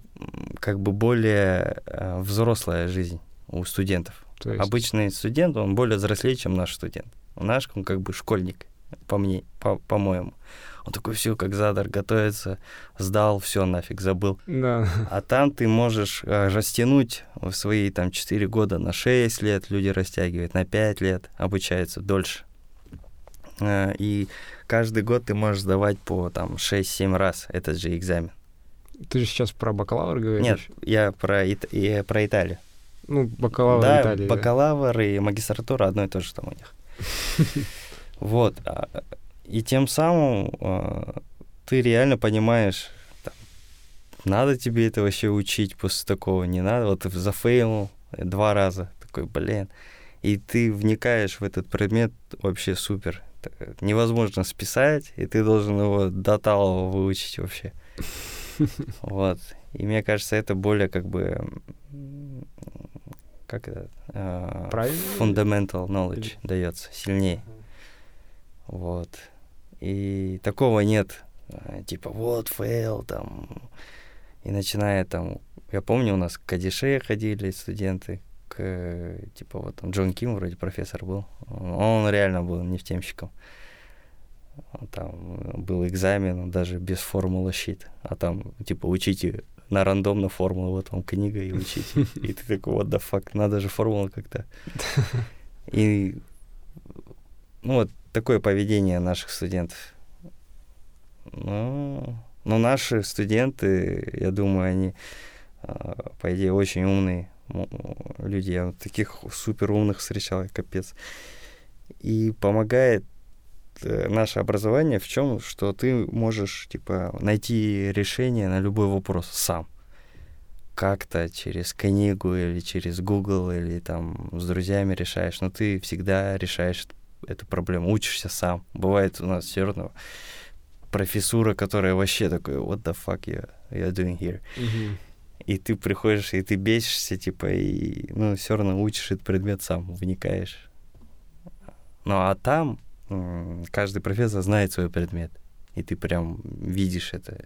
[SPEAKER 1] как бы более э, взрослая жизнь у студентов.
[SPEAKER 3] То есть-
[SPEAKER 1] Обычный студент, он более взрослее, чем наш студент. Наш, он как бы школьник, по мне, по- по-моему. Он такой, все, как задар, готовится, сдал, все, нафиг, забыл.
[SPEAKER 3] Да.
[SPEAKER 1] А там ты можешь э, растянуть в свои там 4 года на 6 лет, люди растягивают, на 5 лет, обучаются дольше. Э, И каждый год ты можешь сдавать по там 6-7 раз этот же экзамен.
[SPEAKER 3] Ты же сейчас про бакалавр говоришь?
[SPEAKER 1] Нет, я про, Ит- я про Италию.
[SPEAKER 3] Ну, бакалавр
[SPEAKER 1] да,
[SPEAKER 3] Италии. да.
[SPEAKER 1] бакалавр и магистратура одно и то же там у них. Вот. а, И тем самым а, ты реально понимаешь, надо тебе это вообще учить после такого, не надо. Вот ты зафейлил два раза, такой, блин. И ты вникаешь в этот предмет вообще супер. Невозможно списать, и ты должен его до талого выучить вообще. Вот. И мне кажется, это более как бы как это а,
[SPEAKER 3] Правильно?
[SPEAKER 1] fundamental knowledge дается сильнее. Вот. И такого нет. а, Типа, вот, fail, там. И начиная там... Я помню, у нас к Кадише ходили студенты, типа, вот там Джон Ким вроде профессор был. Он реально был нефтемщиком. Там был экзамен даже без формулы щит. А там, типа, учите на рандомно формулу, вот вам книга и учите. И ты такой, what the fuck, надо же формулу как-то. И, ну, вот такое поведение наших студентов. Ну, но наши студенты, я думаю, они, а, по идее, очень умные люди. Я таких супер умных встречал, капец. И помогает э, наше образование в чем, что ты можешь, типа, найти решение на любой вопрос сам. Как-то через книгу или через Google или там с друзьями решаешь, но ты всегда решаешь эту проблему, учишься сам. Бывает у нас все равно профессура, которая вообще такой, what the fuck you, you're doing here?
[SPEAKER 3] Мгм.
[SPEAKER 1] И ты приходишь, и ты бесишься, типа, и, ну, все равно учишь этот предмет сам, вникаешь. Ну, а там каждый профессор знает свой предмет. И ты прям видишь это,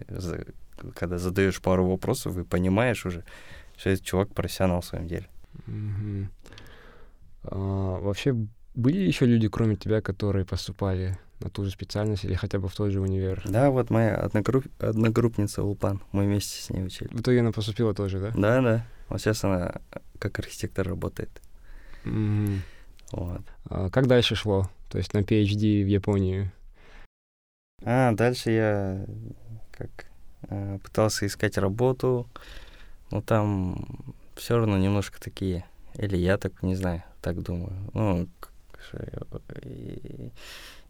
[SPEAKER 1] когда задаешь пару вопросов и понимаешь уже, что этот чувак профессионал в своем деле.
[SPEAKER 3] Мгм. А, вообще, были еще люди, кроме тебя, которые поступали на ту же специальность или хотя бы в тот же универ?
[SPEAKER 1] Да, вот моя одногрупп- одногруппница Улпан, мы вместе с ней учили.
[SPEAKER 3] В итоге она поступила тоже, да?
[SPEAKER 1] Да, да. Вот сейчас она как архитектор работает.
[SPEAKER 3] Мгм.
[SPEAKER 1] Вот.
[SPEAKER 3] А как дальше шло? То есть на PhD в Японию?
[SPEAKER 1] А, дальше я как э, пытался искать работу, но там все равно немножко такие, или я так не знаю, так думаю. Ну,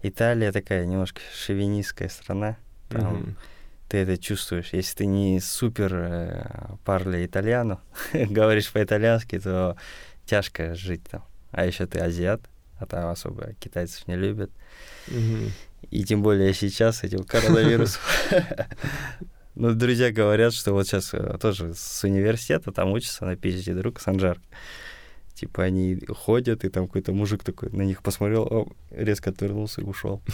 [SPEAKER 1] Италия такая немножко шовинистская страна. Там mm-hmm. ты это чувствуешь. Если ты не супер э, парли итальяно, говоришь по-итальянски, то тяжко жить там. А еще ты азиат, а там особо китайцев не любят. Mm-hmm. И тем более сейчас этим коронавирусом. Ну, друзья говорят, что вот сейчас э, тоже с университета там учится на PhD друг Санжар. Типа они ходят, и там какой-то мужик такой на них посмотрел, о, резко отвернулся и ушел.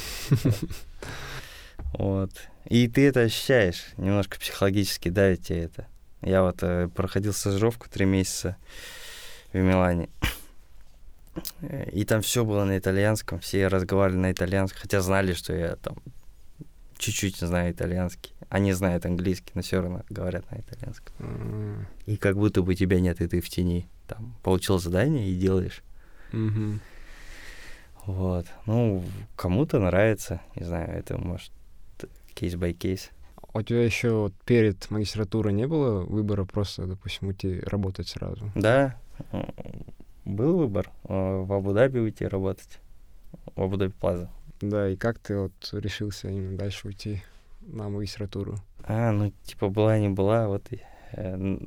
[SPEAKER 1] Вот. И ты это ощущаешь, немножко психологически давит тебе это. Я вот э, проходил стажировку три месяца в Милане. И там все было на итальянском, все разговаривали на итальянском, хотя знали, что я там чуть-чуть знаю итальянский. Они знают английский, но все равно говорят на итальянском. И как будто бы тебя нет, и ты в тени. Там получил задание и делаешь.
[SPEAKER 3] Mm-hmm.
[SPEAKER 1] Вот. Ну, кому-то нравится, не знаю, это может case by case.
[SPEAKER 3] А у тебя еще вот перед магистратурой не было выбора просто, допустим, уйти работать сразу?
[SPEAKER 1] Да, был выбор в Абу-Даби уйти работать, в Абу-Даби Плаза.
[SPEAKER 3] Да, и как ты вот решился именно дальше уйти на магистратуру?
[SPEAKER 1] А, ну, типа, была не была, вот э,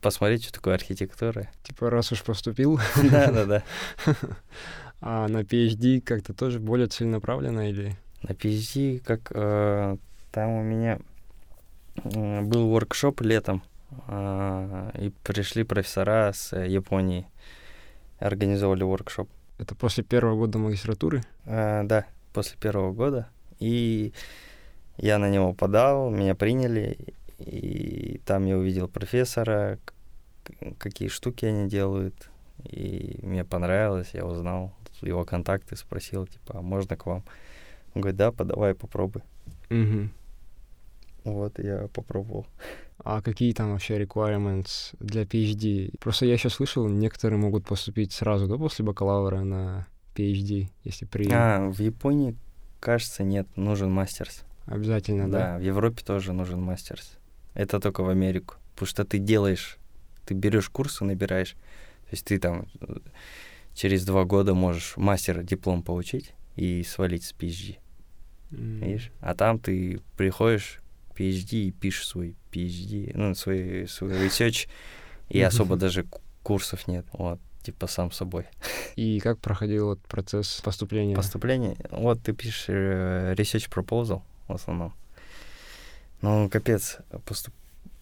[SPEAKER 1] посмотреть, что такое архитектура.
[SPEAKER 3] Типа, раз уж поступил.
[SPEAKER 1] Да-да-да.
[SPEAKER 3] А на PhD как-то тоже более целенаправленно или?
[SPEAKER 1] На PhD, как э, там у меня э, был воркшоп летом, э, и пришли профессора с Японии, организовали воркшоп.
[SPEAKER 3] Это после первого года магистратуры?
[SPEAKER 1] А, да, после первого года. И я на него подал, меня приняли, и там я увидел профессора, какие штуки они делают, и мне понравилось, я узнал его контакты, спросил, типа, а можно к вам? Он говорит, да, подавай, попробуй.
[SPEAKER 3] Угу.
[SPEAKER 1] Вот, я попробовал.
[SPEAKER 3] А какие там вообще requirements для PhD? Просто я еще слышал, некоторые могут поступить сразу, да, после бакалавра на PhD, если при...
[SPEAKER 1] А, в Японии, кажется, нет, нужен мастерс.
[SPEAKER 3] Обязательно, да?
[SPEAKER 1] Да, в Европе тоже нужен мастерс. Это только в Америку. Потому что ты делаешь, ты берешь курсы, набираешь. То есть ты там э, через два года можешь мастер диплом получить и свалить с PhD. Mm. Видишь? А там ты приходишь PhD и пишешь свой PhD, ну, свой, свой research, и особо даже курсов нет, вот, типа сам собой.
[SPEAKER 3] И как проходил вот процесс поступления?
[SPEAKER 1] Поступление? Вот ты пишешь э, research proposal в основном. Ну, капец, поступ...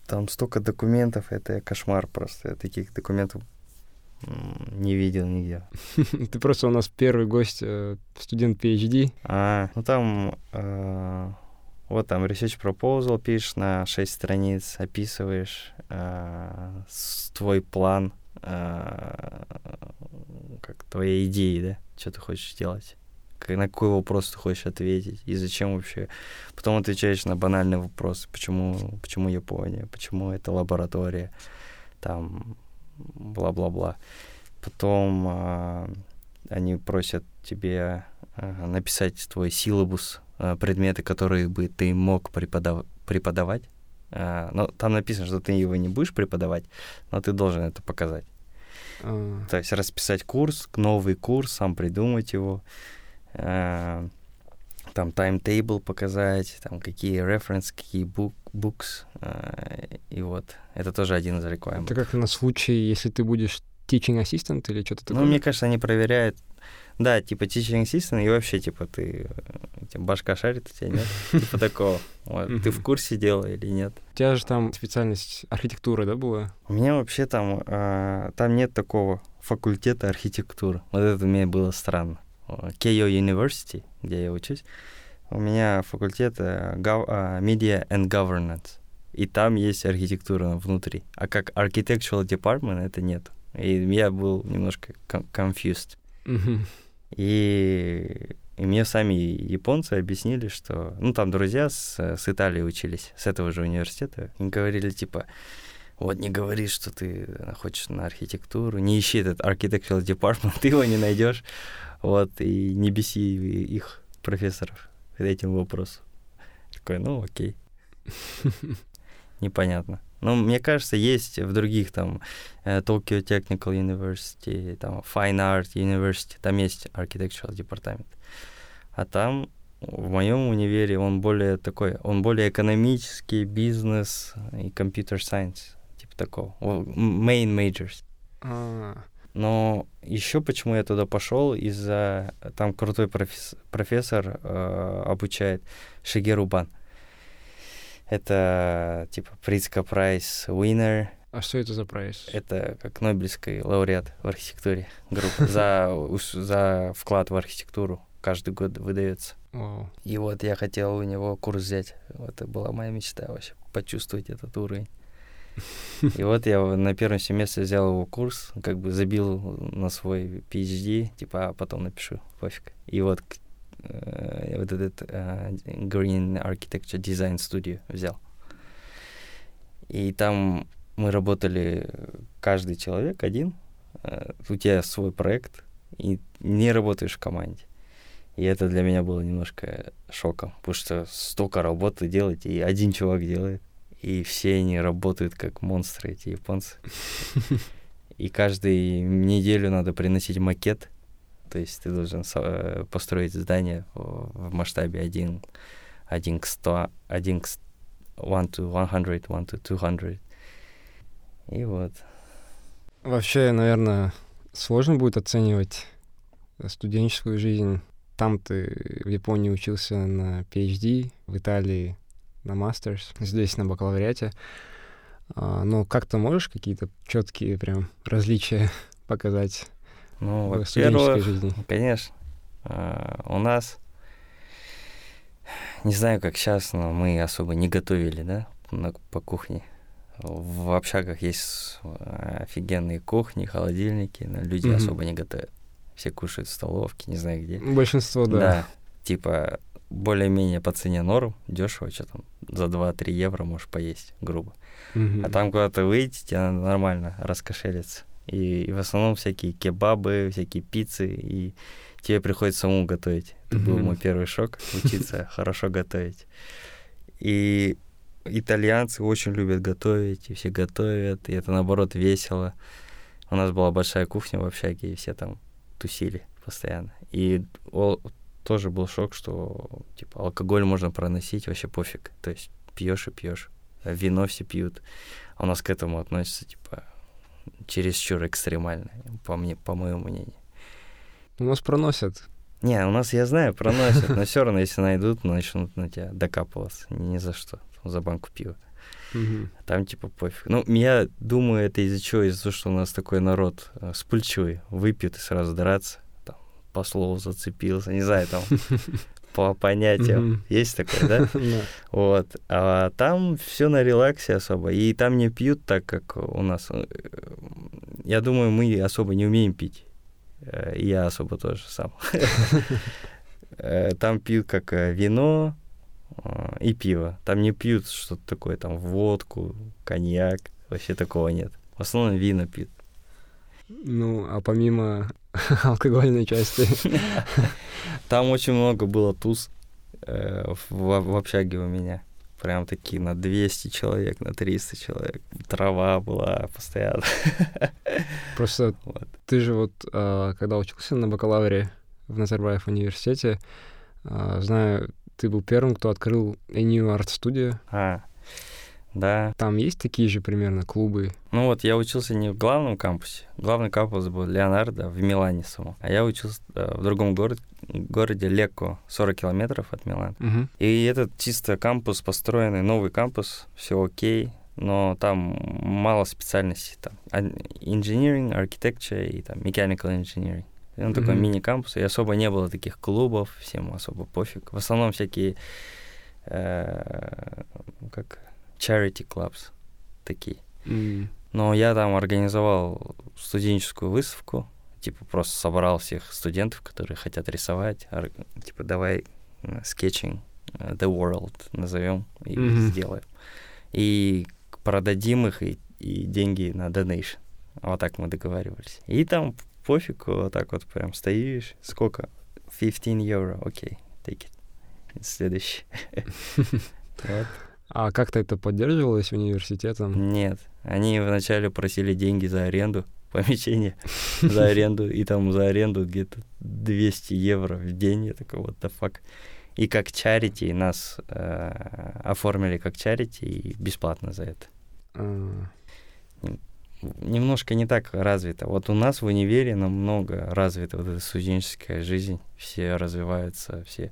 [SPEAKER 1] там столько документов, это кошмар просто. Я таких документов не видел нигде.
[SPEAKER 3] Ты просто у нас первый гость, э, студент PhD.
[SPEAKER 1] А, ну там э, вот там research proposal пишешь на 6 страниц, описываешь э, твой план, э, как твои идеи, да, что ты хочешь сделать, как, на какой вопрос ты хочешь ответить и зачем вообще. Потом отвечаешь на банальные вопросы, почему, почему Япония, почему это лаборатория, там, бла-бла-бла. Потом э, они просят тебе э, написать твой силабус Э, предметы, которые бы ты мог преподав... преподавать. Э, но там написано, что ты его не будешь преподавать, но ты должен это показать.
[SPEAKER 3] Uh.
[SPEAKER 1] То есть расписать курс, новый курс, сам придумать его, э, там таймтейбл показать, там какие reference, какие book, books, и вот. Это тоже один из requirements.
[SPEAKER 3] Это как на случай, если ты будешь teaching assistant или что-то такое?
[SPEAKER 1] Ну, мне кажется, они проверяют да, типа teaching assistant, и вообще, типа, ты, э, башка шарит у тебя, нет? Типа такого. Вот. Ты в курсе дела или нет?
[SPEAKER 3] У тебя же там специальность архитектуры, да, была?
[SPEAKER 1] У меня вообще там, э, там нет такого факультета архитектуры. Вот это мне было странно. Keio University, где я учусь, у меня факультет uh, Media and Governance. И там есть архитектура внутри. А как Architectural Department это нет. И я был немножко confused.
[SPEAKER 3] Mm-hmm.
[SPEAKER 1] И, и мне сами японцы объяснили, что... Ну, там друзья с, с Италии учились, с этого же университета. И говорили, типа, вот не говори, что ты хочешь на архитектуру, не ищи этот architectural department, ты его не найдешь. Вот, и не беси их профессоров этим вопросом. Такой, ну, окей. Непонятно. Но мне кажется, есть в других там э, Tokyo Technical University, там Fine Art University, там есть architectural департамент. А там в моем универе он более такой, он более экономический, бизнес и computer science, типа такого. Main majors.
[SPEAKER 3] А,
[SPEAKER 1] Но еще почему я туда пошел, из-за там крутой профес- профессор э, обучает Шигеру Бан. Это типа Прицка Прайс Winner.
[SPEAKER 3] а что это за прайс?
[SPEAKER 1] Это как Нобелевский лауреат в архитектуре группа за, за вклад в архитектуру каждый год выдается. И вот я хотел у него курс взять. Это была моя мечта вообще, почувствовать этот уровень. И вот я на первом семестре взял его курс, как бы забил на свой PhD, типа, а потом напишу, пофиг. И вот э, вот этот э, Green Architecture Design Studio взял. И там мы работали, каждый человек один, э, у тебя свой проект, и не работаешь в команде. И это для меня было немножко шоком, потому что столько работы делать, и один чувак делает, и все они работают как монстры, эти японцы. И каждую неделю надо приносить макет, то есть ты должен э, построить здание в масштабе 1, 1 к 100, 1 к с- one to 100, one to 200. И вот.
[SPEAKER 3] Вообще, наверное, сложно будет оценивать студенческую жизнь. Там ты в Японии учился на PhD, в Италии на Masters, здесь на бакалавриате. А, Но как ты можешь какие-то четкие прям различия показать
[SPEAKER 1] Ну,
[SPEAKER 3] в студенческой жизни?
[SPEAKER 1] Конечно. А, у нас, не знаю, как сейчас, но мы особо не готовили, да, на- по кухне. В общагах есть а, офигенные кухни, холодильники, но люди
[SPEAKER 3] Мгм.
[SPEAKER 1] особо не готовят. Все кушают в столовке, не знаю где.
[SPEAKER 3] Большинство, да.
[SPEAKER 1] типа более-менее по цене норм, дешево, что там, за 2-3 евро можешь поесть, грубо.
[SPEAKER 3] Мгм.
[SPEAKER 1] А там куда-то выйти, тебе надо нормально раскошелиться. И, и в основном всякие кебабы, всякие пиццы, и тебе приходится самому готовить. Это был
[SPEAKER 3] Мгм.
[SPEAKER 1] мой первый шок, учиться хорошо готовить. И итальянцы очень любят готовить, и все готовят, и это, наоборот, весело. У нас была большая кухня в общаге, и все там тусили постоянно. И тоже был шок, что типа алкоголь можно проносить, вообще пофиг. То есть пьешь и пьешь. Вино все пьют. А у нас к этому относятся, типа, чересчур экстремально, по мне, по моему мнению.
[SPEAKER 3] У нас проносят.
[SPEAKER 1] Не, у нас, я знаю, проносят, но все равно, если найдут, начнут на тебя докапываться. Ни за что. За банку пива.
[SPEAKER 3] Мгм.
[SPEAKER 1] Там типа пофиг. Ну, я думаю, это из-за чего? Из-за того, что у нас такой народ э, вспыльчивый, выпьет и сразу драться. По слову зацепился, не знаю, там, по понятиям. Есть такое, да? Вот. А там все на релаксе особо. И там не пьют так, как у нас. Э, Я думаю, мы особо не умеем пить. Э, И я особо тоже сам. Э, Там пьют как вино э, и пиво. Там не пьют что-то такое, там водку, коньяк. Вообще такого нет. В основном вина пьют.
[SPEAKER 3] Ну, а помимо алкогольной части,
[SPEAKER 1] Там очень много было туз э, в, в общаге у меня. Прям такие на 200 человек, на 300 человек. Трава была постоянно.
[SPEAKER 3] просто
[SPEAKER 1] Вот.
[SPEAKER 3] ты же вот, а, когда учился на бакалавре в Назарбаев университете, а, знаю, ты был первым, кто открыл New Art Studio.
[SPEAKER 1] А, да.
[SPEAKER 3] Там есть такие же примерно клубы?
[SPEAKER 1] Ну вот, я учился не в главном кампусе. Главный кампус был Леонардо в Милане самом. А я учился э, в другом город, городе Лекко, 40 километров от Милана.
[SPEAKER 3] Мгм.
[SPEAKER 1] И этот чисто кампус, построенный, новый кампус, все окей, но там мало специальностей. Там engineering, architecture и там mechanical engineering. И Он такой
[SPEAKER 3] Мгм.
[SPEAKER 1] мини-кампус, и особо не было таких клубов, всем особо пофиг. В основном всякие, э, как charity clubs такие.
[SPEAKER 3] М.
[SPEAKER 1] Но я там организовал студенческую выставку, типа просто собрал всех студентов, которые хотят рисовать, типа давай скетчинг the world назовем и
[SPEAKER 3] Мгм.
[SPEAKER 1] сделаем. И продадим их и, и деньги на donation. Вот так мы договаривались. И там пофиг, вот так вот прям стоишь. Сколько? 15 евро, окей, take it. Следующий. Вот.
[SPEAKER 3] А как-то это поддерживалось университетом?
[SPEAKER 1] Нет. Они вначале просили деньги за аренду помещения, за аренду, и там за аренду где-то 200 евро в день. Я такой, what the fuck. И как чарити нас э, оформили как чарити и бесплатно за это.
[SPEAKER 3] А,
[SPEAKER 1] Немножко не так развито. Вот у нас в универе намного развита вот эта студенческая жизнь. Все развиваются, все...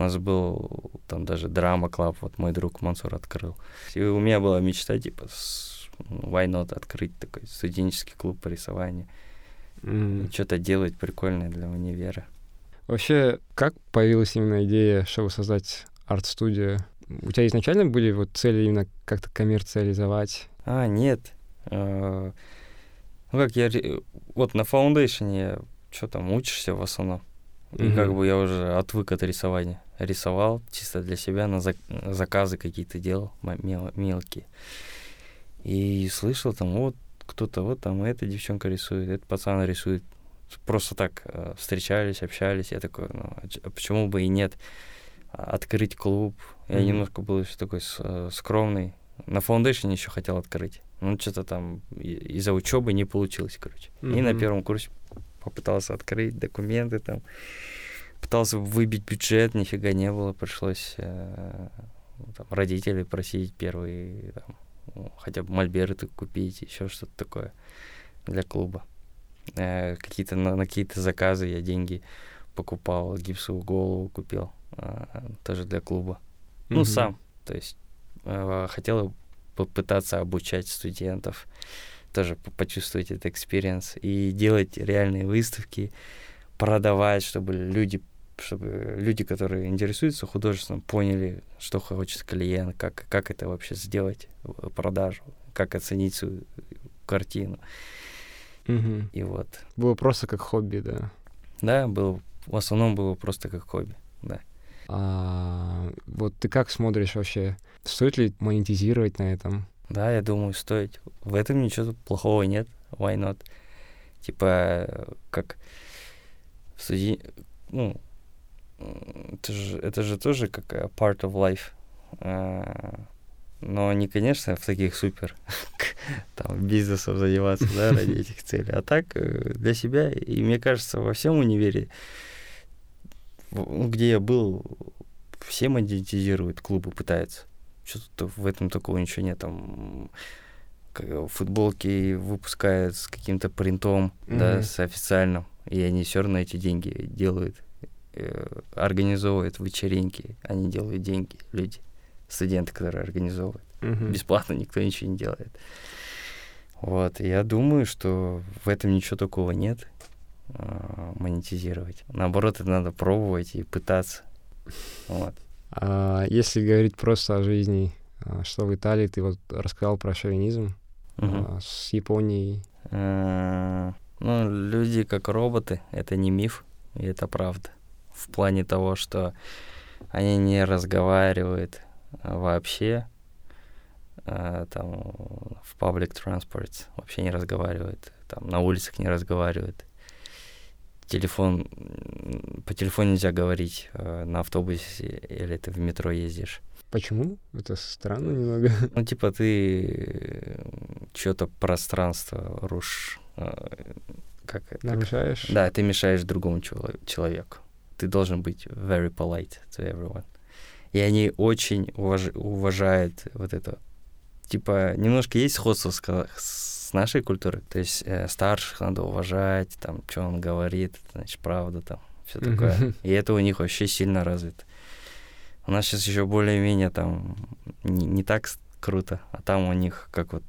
[SPEAKER 1] У нас был там даже драма клаб, вот мой друг Мансур открыл. И у меня была мечта, типа, с, ну, why not открыть такой студенческий клуб по рисованию.
[SPEAKER 3] м.
[SPEAKER 1] Что-то делать прикольное для универа.
[SPEAKER 3] Вообще, как появилась именно идея, чтобы создать арт-студию? У тебя изначально были вот цели именно как-то коммерциализовать?
[SPEAKER 1] А, нет. Э, Ну, как я... Вот на фаундейшене что там, учишься в основном. И как бы я уже отвык от рисования. Рисовал чисто для себя, на зак- заказы какие-то делал, мел- мелкие. И слышал там, вот кто-то, вот там эта девчонка рисует, этот пацан рисует. Просто так э, встречались, общались. Я такой, ну, а а почему бы и нет? А, Открыть клуб. Я
[SPEAKER 3] Мгм.
[SPEAKER 1] немножко был еще такой э, скромный. На фаундейшене еще хотел открыть. Ну, что-то там из-за учебы не получилось, короче. И на первом курсе попытался открыть документы там. Пытался выбить бюджет, нифига не было. Пришлось э, там, родителей просить первые, там, ну, хотя бы мольберты купить, еще что-то такое для клуба. Э, какие-то, на, на какие-то заказы я деньги покупал, гипсовую голову купил, э, тоже для клуба. Ну,
[SPEAKER 3] Мгм.
[SPEAKER 1] сам. То есть э, хотел попытаться обучать студентов, тоже по- почувствовать этот experience и делать реальные выставки, продавать, чтобы люди, чтобы люди, которые интересуются художеством, поняли, что хочет клиент, как, как это вообще сделать, э, продажу, как оценить свою картину.
[SPEAKER 3] Мгм.
[SPEAKER 1] И вот.
[SPEAKER 3] Было просто как хобби, да.
[SPEAKER 1] Да, был, в основном было просто как хобби. Да.
[SPEAKER 3] А вот ты как смотришь вообще? Стоит ли монетизировать на этом?
[SPEAKER 1] Да, я думаю, стоит. В этом ничего плохого нет. Why not? Типа, э, как в студи... Ну, это же, это же тоже как э, part of life. А, Но не, конечно, в таких супер там бизнесом заниматься, да, ради этих целей. А так, э, для себя. И мне кажется, во всем универе, ну, где я был, все монетизируют, клубы пытаются. Что-то в этом такого ничего нет. Там э, футболки выпускают с каким-то принтом, да,
[SPEAKER 3] Мгм.
[SPEAKER 1] с официальным. И они все равно эти деньги делают. Э, Организовывают вечеринки. Они делают деньги, люди. Студенты, которые организовывают.
[SPEAKER 3] Мгм.
[SPEAKER 1] Бесплатно никто ничего не делает. Вот, я думаю, что в этом ничего такого нет а, монетизировать. Наоборот, это надо пробовать и пытаться. Вот.
[SPEAKER 3] А если говорить просто о жизни, а, что в Италии ты вот рассказал про шовинизм
[SPEAKER 1] Мгм.
[SPEAKER 3] а, с Японией.
[SPEAKER 1] Э, Ну, люди как роботы, это не миф, и это правда. В плане того, что они не разговаривают а, вообще, а, там, в public transport вообще не разговаривают, там, на улицах не разговаривают. Телефон, по телефону нельзя говорить э, на автобусе или ты в метро ездишь.
[SPEAKER 3] Почему? Это странно немного.
[SPEAKER 1] Ну, типа, ты что-то пространство руш... э, Как это?
[SPEAKER 3] Нарушаешь?
[SPEAKER 1] Да, ты мешаешь другому чело- человеку. Ты должен быть very polite to everyone. И они очень уваж- уважают вот это. Типа, немножко есть сходство с, с нашей культурой. То есть э, старших надо уважать, там, что он говорит, значит правда, там, все такое. И это у них вообще сильно развито. У нас сейчас еще более-менее там не, не так круто, а там у них как вот,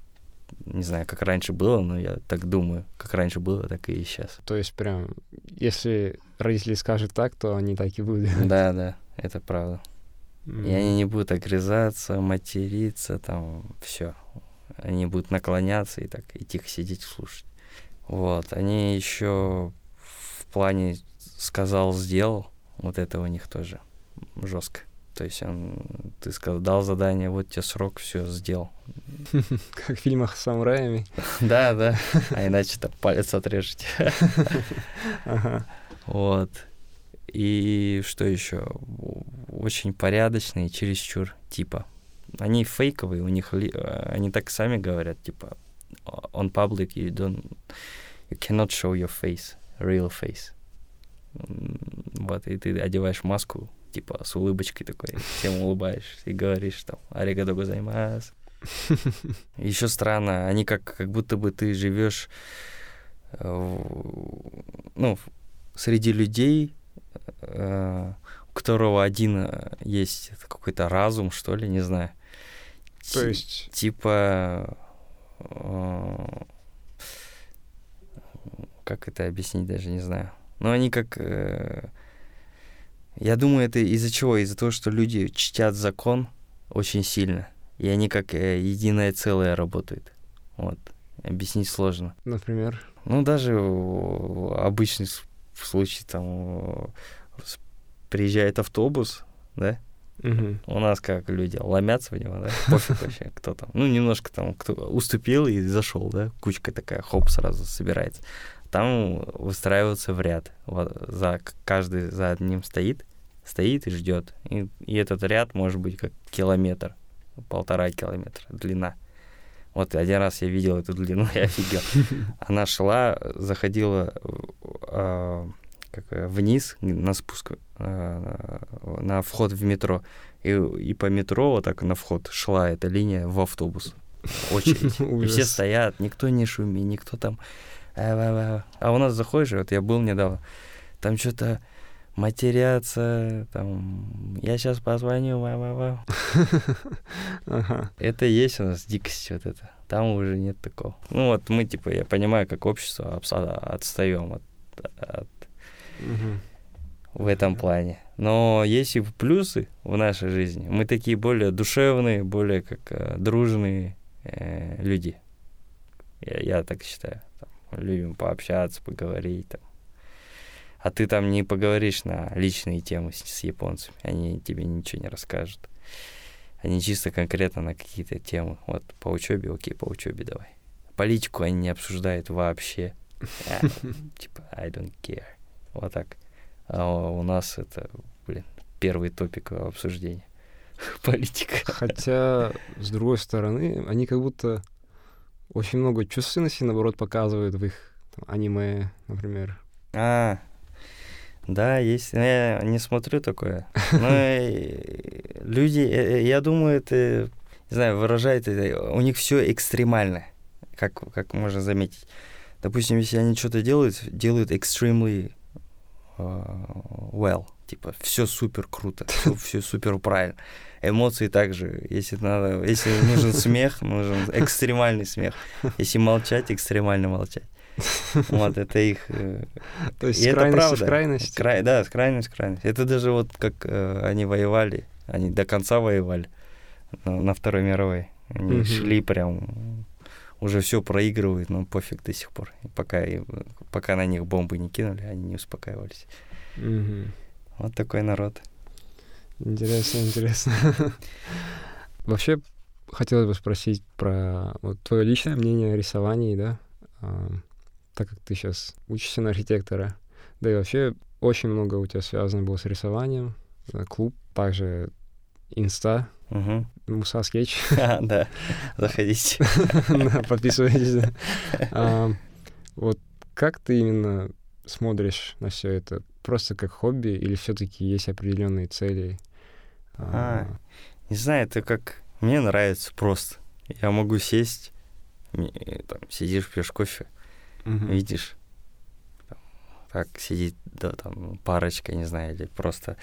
[SPEAKER 1] не знаю, как раньше было, но я так думаю, как раньше было, так и сейчас.
[SPEAKER 3] То есть прям, если родители скажут так, то они так и будут.
[SPEAKER 1] Да, да, это правда.
[SPEAKER 3] М.
[SPEAKER 1] И они не будут огрызаться, материться, там, все. Они будут наклоняться и так, и тихо сидеть слушать. Вот, они еще в плане сказал, сделал, вот это у них тоже жестко. То есть он, ты сказал, дал задание, вот тебе срок, все, сделал.
[SPEAKER 3] Как в фильмах с самураями.
[SPEAKER 1] Да, да, а иначе там палец отрежете. Вот. И что еще? Очень порядочные, чересчур, типа. они фейковые, у них, э, они так сами говорят, типа, on public you don't, you cannot show your face, real face. Вот, и ты одеваешь маску, типа, с улыбочкой такой, всем улыбаешься и говоришь там, аригадо гозаймас. Еще странно, они как, как будто бы ты живешь, э, ну, среди людей, э, у которого один э, есть какой-то разум, что ли, не знаю.
[SPEAKER 3] То есть...
[SPEAKER 1] Типа... Как это объяснить, даже не знаю. Но они как... Я думаю, это из-за чего? Из-за того, что люди чтят закон очень сильно и они как э, единое целое работают. Вот. Объяснить сложно.
[SPEAKER 3] Например?
[SPEAKER 1] Ну, даже обычный случай, там, приезжает автобус, да,
[SPEAKER 3] Угу.
[SPEAKER 1] У нас как люди ломятся в него, да? Пофиг вообще, кто там. Ну, немножко там кто уступил и зашел, да? Кучка такая, хоп, сразу собирается. Там выстраиваются в ряд. Вот, за, каждый за одним стоит, стоит и ждет. И, и этот ряд может быть как километр полтора километра длина. Вот один раз я видел эту длину, я офигел. Она шла, заходила э, как, вниз на спуск, э, на вход в метро. И, и по метро вот так на вход шла эта линия в автобус. Очередь. И все стоят, никто не шумит, никто там... А у нас заходишь, вот я был недавно, там что-то матерятся, там, я сейчас позвоню, ва-ва-ва. Это есть у нас дикость вот это. Там уже нет такого. Ну вот мы, типа, я понимаю, как общество отстаем от, от в этом плане. Но есть и плюсы в нашей жизни. Мы такие более душевные, более как э, дружные э, люди. Я, я так считаю. Там, любим пообщаться, поговорить, там, а ты там не поговоришь на личные темы с, с японцами, они тебе ничего не расскажут. Они чисто конкретно на какие-то темы. Вот по учебе, окей, по учебе давай. Политику они не обсуждают вообще. А, типа, I don't care. Вот так. А у нас это, блин, первый топик обсуждения. Политика.
[SPEAKER 3] Хотя, с другой стороны, они как будто очень много чувственности, наоборот, показывают в их там, аниме, например.
[SPEAKER 1] А, да, есть. Я не смотрю такое. Но люди, э, э, я думаю, это, не знаю, выражает это, у них все экстремально, как, как можно заметить. Допустим, если они что-то делают, делают extremely uh, well. Типа, все супер круто, все супер правильно. Эмоции также. Если надо, если нужен смех, нужен экстремальный смех. Если молчать, экстремально молчать. Вот, это их... Э,
[SPEAKER 3] То есть с крайности крайность?
[SPEAKER 1] Край, да, с крайности в крайность. Это даже вот как э, они воевали, они до конца воевали на, Второй мировой. Они шли прям, уже все проигрывают, но пофиг до сих пор. И пока, и, пока на них бомбы не кинули, они не успокаивались.
[SPEAKER 3] Угу.
[SPEAKER 1] Вот такой народ.
[SPEAKER 3] Интересно, интересно. Вообще, хотелось бы спросить про вот, твое личное мнение о рисовании, да? Так как ты сейчас учишься на архитектора, да и вообще очень много у тебя связано было с рисованием, э, клуб, также инста,
[SPEAKER 1] Угу.
[SPEAKER 3] Муса Скетч.
[SPEAKER 1] Да, заходите.
[SPEAKER 3] Подписывайтесь. Вот как ты именно смотришь на все это? Просто как хобби или все-таки есть определенные цели?
[SPEAKER 1] А, не знаю, это как... Мне нравится просто. Я могу сесть, там, сидишь, пьешь кофе,
[SPEAKER 3] Угу.
[SPEAKER 1] Видишь? Так сидит, да, там, парочка, не знаю, или просто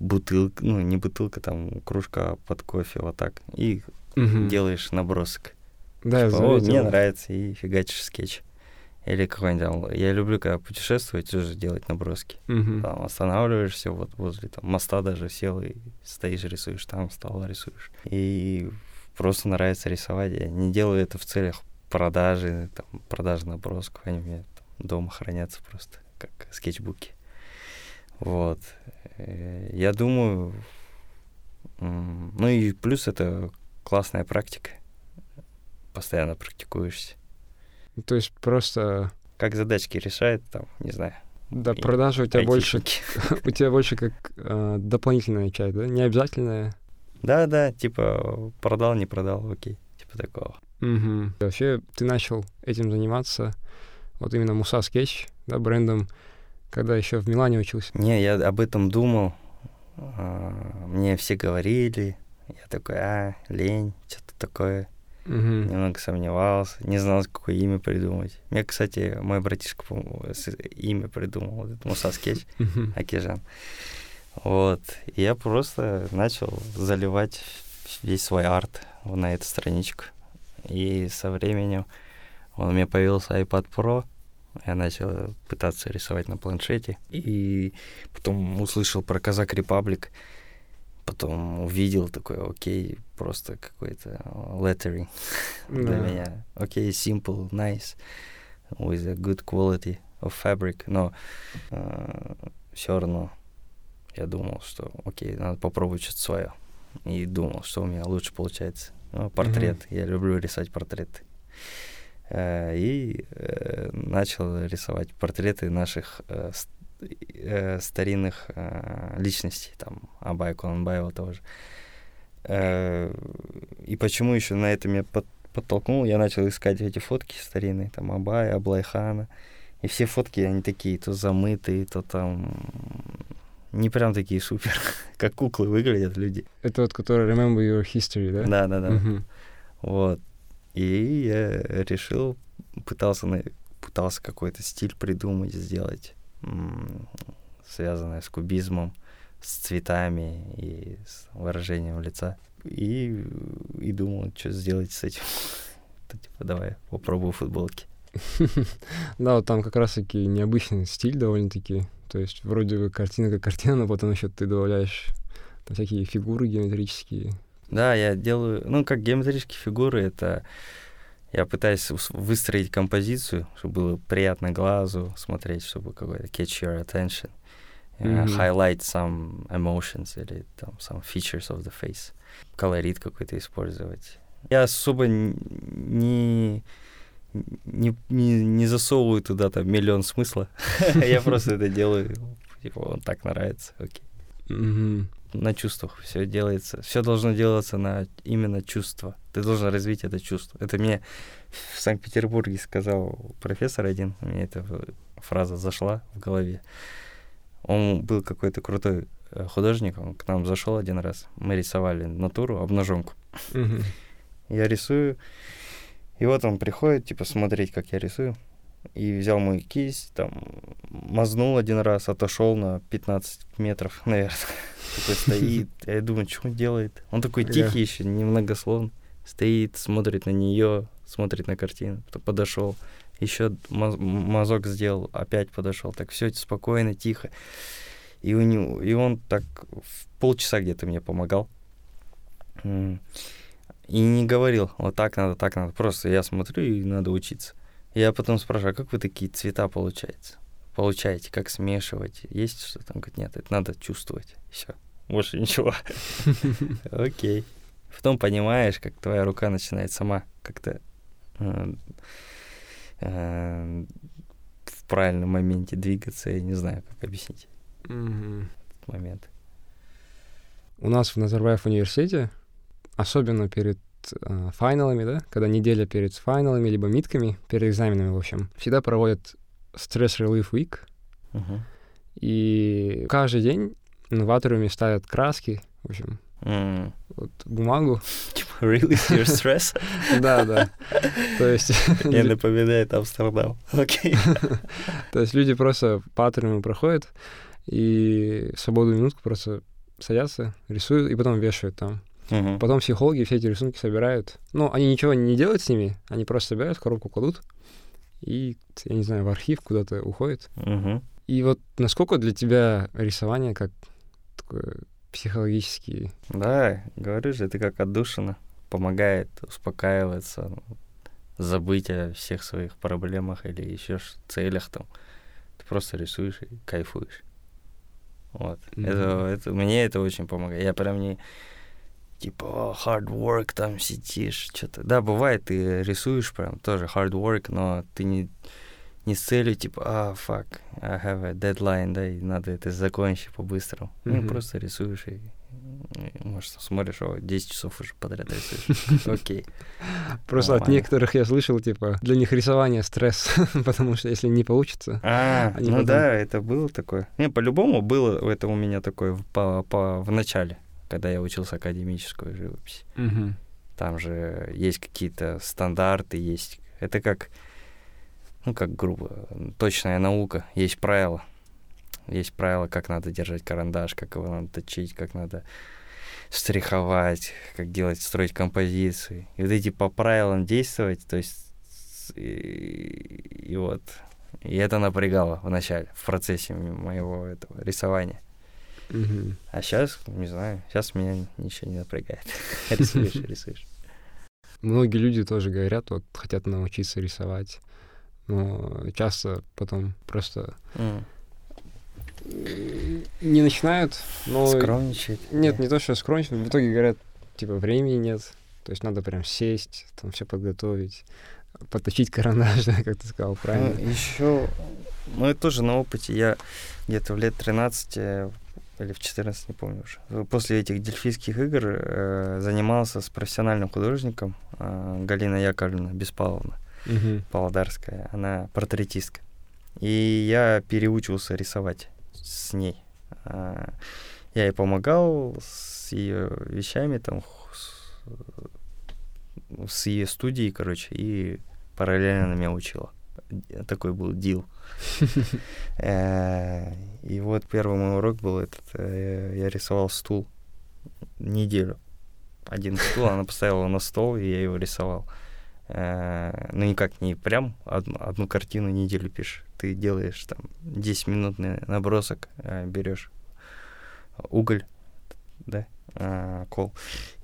[SPEAKER 1] бутылка, ну, не бутылка, там, кружка под кофе, вот так, и
[SPEAKER 3] угу.
[SPEAKER 1] делаешь набросок.
[SPEAKER 3] Да,
[SPEAKER 1] типа, О, мне нравится, и фигачишь скетч. Или какой-нибудь там, я люблю, когда путешествовать, тоже делать наброски.
[SPEAKER 3] Угу.
[SPEAKER 1] Там останавливаешься вот возле там, моста даже сел и стоишь, рисуешь, там встал, рисуешь. И просто нравится рисовать. Я не делаю это в целях продажи, там, продажи набросков, они у меня там, дома хранятся просто, как скетчбуки. Вот. Э, я думаю, ну и плюс это классная практика. Постоянно практикуешься.
[SPEAKER 3] То есть просто...
[SPEAKER 1] Как задачки решает, там, не знаю.
[SPEAKER 3] Да, продажи у тебя больше... У тебя больше как э, дополнительная часть, да? Не обязательная.
[SPEAKER 1] Да, да, типа продал, не продал, окей, типа такого.
[SPEAKER 3] Угу. Вообще, ты начал этим заниматься, вот именно Муса Скетч, да, брендом, когда еще в Милане учился?
[SPEAKER 1] Не, я об этом думал. А, мне все говорили. Я такой, а, лень, что-то такое.
[SPEAKER 3] Угу.
[SPEAKER 1] Немного сомневался, не знал, какое имя придумать. Мне, кстати, мой братишка, по-моему, имя придумал, вот это Муса Скетч. Акижан. Вот. И я просто начал заливать весь свой арт на эту страничку. И со временем он, у меня появился iPad Pro, я начал пытаться рисовать на планшете. И потом услышал про Казак Репаблик. Потом увидел такой, окей, просто какой-то lettering для
[SPEAKER 3] Да.
[SPEAKER 1] меня. Окей, simple, nice, with a good quality of fabric. Но все равно я думал, что окей, надо попробовать что-то свое. И думал, что у меня лучше получается. Ну, портрет. Я люблю рисовать портреты. Э, И э, начал рисовать портреты наших э, ст- э, старинных э, личностей, там, Абая Куланбаева тоже. Э, И почему еще на это меня под- подтолкнул, я начал искать эти фотки старинные, там, Абая, Аблайхана. И все фотки, они такие, то замытые, то там... Не прям такие супер, как куклы выглядят люди.
[SPEAKER 3] Это вот который Remember Your History, да?
[SPEAKER 1] Да, да, да. Вот. И я решил, пытался, на- пытался какой-то стиль придумать, сделать, м, связанный с кубизмом, с цветами и с выражением лица. И, и думал, что сделать с этим. То, типа, давай попробую футболки.
[SPEAKER 3] Да, вот там как раз-таки необычный стиль довольно-таки. То есть вроде картина как картина, но потом еще ты добавляешь там всякие фигуры геометрические.
[SPEAKER 1] Да, я делаю, ну, как геометрические фигуры, это я пытаюсь выстроить композицию, чтобы было приятно глазу смотреть, чтобы какой-то catch your attention, э,
[SPEAKER 3] Мгм.
[SPEAKER 1] highlight some emotions или там some features of the face, колорит какой-то использовать. Я особо не не, не, не засовываю туда там миллион смысла. Я просто это делаю, типа, он так нравится, окей на чувствах все делается. Все должно делаться на именно чувство. Ты должен развить это чувство. Это мне в Санкт-Петербурге сказал профессор один. Мне эта фраза зашла в голове. Он был какой-то крутой э, художник, он к нам зашел один раз. Мы рисовали натуру, обнаженку. Я рисую, и вот он приходит, типа, смотреть, как я рисую. И взял мою кисть, там, мазнул один раз, отошел на 15 метров, наверное. Такой стоит. Я думаю, что он делает? Он такой
[SPEAKER 3] Ага.
[SPEAKER 1] тихий еще, немногословный. Стоит, смотрит на нее, смотрит на картину. Потом подошел, еще мазок сделал, опять подошел. Так все спокойно, тихо. И, у него, и он так в полчаса где-то мне помогал. И не говорил, вот так надо, так надо. Просто я смотрю, и надо учиться. Я потом спрашиваю, а как вы такие цвета получаете? Получаете, как смешивать? Есть что-то? Он говорит, нет, это надо чувствовать. Все, больше ничего. Окей. Потом понимаешь, как твоя рука начинает сама как-то э, э, в правильном моменте двигаться. Я не знаю, как объяснить этот момент.
[SPEAKER 3] У нас в Назарбаев университете, особенно перед э, финалами, да, когда неделя перед финалами, либо митками, перед экзаменами, в общем, всегда проводят Relief Week,
[SPEAKER 1] Мгм.
[SPEAKER 3] и каждый день атриуме ставят краски, в общем,
[SPEAKER 1] М.
[SPEAKER 3] вот бумагу.
[SPEAKER 1] Типа, release your stress.
[SPEAKER 3] Да, да. То есть,
[SPEAKER 1] Мне напоминает Амстердам. Окей.
[SPEAKER 3] то есть люди просто атриуму проходят и свободную минутку просто садятся, рисуют и потом вешают там.
[SPEAKER 1] Мгм.
[SPEAKER 3] Потом психологи все эти рисунки собирают. Ну, они ничего не делают с ними, они просто собирают, в коробку кладут и, я не знаю, в архив куда-то уходит.
[SPEAKER 1] Мгм.
[SPEAKER 3] И вот насколько для тебя рисование как такое психологический...
[SPEAKER 1] Да, говорю же, это как отдушина. Помогает успокаиваться, забыть о всех своих проблемах или еще целях там. Ты просто рисуешь и кайфуешь. Вот.
[SPEAKER 3] Мгм.
[SPEAKER 1] Это, это, мне это очень помогает. Я прям не типа «О, hard work там сидишь, что-то. Да, бывает, ты рисуешь прям тоже hard work, но ты не, не с целью типа, а, fuck, I have a deadline, да, и надо это закончить по-быстрому. Ну,
[SPEAKER 3] Мгм.
[SPEAKER 1] просто рисуешь и И, Может, смотришь, о, 10 часов уже подряд рисуешь. Окей.
[SPEAKER 3] Просто от некоторых я слышал, типа, для них рисование стресс, потому что если не получится...
[SPEAKER 1] А, ну да, это было такое. Не, по-любому было это у меня такое по, в начале, когда я учился академическую живопись. Там же есть какие-то стандарты, есть... Это как, ну, как грубо, точная наука, есть правила. Есть правила, как надо держать карандаш, как его надо точить, как надо штриховать, как делать, строить композиции. И вот эти по правилам действовать, то есть... И, и вот... И это напрягало в начале, в процессе моего этого рисования. А сейчас, не знаю, сейчас меня ничего не напрягает. Рисуешь, рисуешь.
[SPEAKER 3] Многие люди тоже говорят, вот, хотят научиться рисовать, но часто потом просто
[SPEAKER 1] М,
[SPEAKER 3] не начинают, но...
[SPEAKER 1] Скромничает.
[SPEAKER 3] Нет, не то, что скромничают, в итоге говорят, типа, времени нет, то есть надо прям сесть, там все подготовить, поточить карандаш, да, как ты сказал, правильно.
[SPEAKER 1] Ну, еще, ну, это тоже на опыте. Я где-то в лет 13 э, или в 14, не помню уже, после этих дельфийских игр э, занимался с профессиональным художником э, Галина Яковлевна Беспаловна,
[SPEAKER 3] Мгм.
[SPEAKER 1] Павлодарская. Она портретистка. И я переучился рисовать с ней. А, Я ей помогал с ее вещами, там, с, с ее студией, короче, и параллельно она меня учила. Такой был дил. Э, И вот первый мой урок был этот, э, я рисовал стул неделю. Один стул, она поставила на стол, и я его рисовал. Э, Ну, никак не прям одну, картину неделю пишешь. Ты делаешь там 10-минутный набросок, э, берешь уголь, да, э, кол,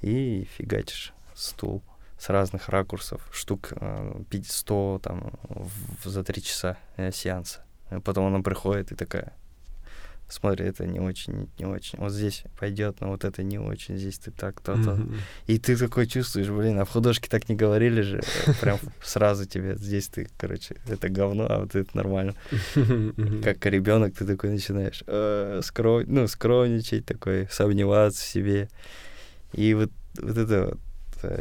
[SPEAKER 1] и фигачишь стул с разных ракурсов, штук э, 500 100 там в- за три часа э, сеанса. И потом она приходит и такая, смотри, это не очень, не очень. Вот здесь пойдет, но вот это не очень, здесь ты так, то-то.
[SPEAKER 3] Мгм.
[SPEAKER 1] И ты такой чувствуешь, блин, а в художке так не говорили же. э, Прям сразу тебе здесь ты, короче, это говно, а вот это нормально.
[SPEAKER 3] Мгм.
[SPEAKER 1] Как ребенок ты такой начинаешь э, скров... ну, скромничать, такой, сомневаться в себе. И вот, вот это вот э,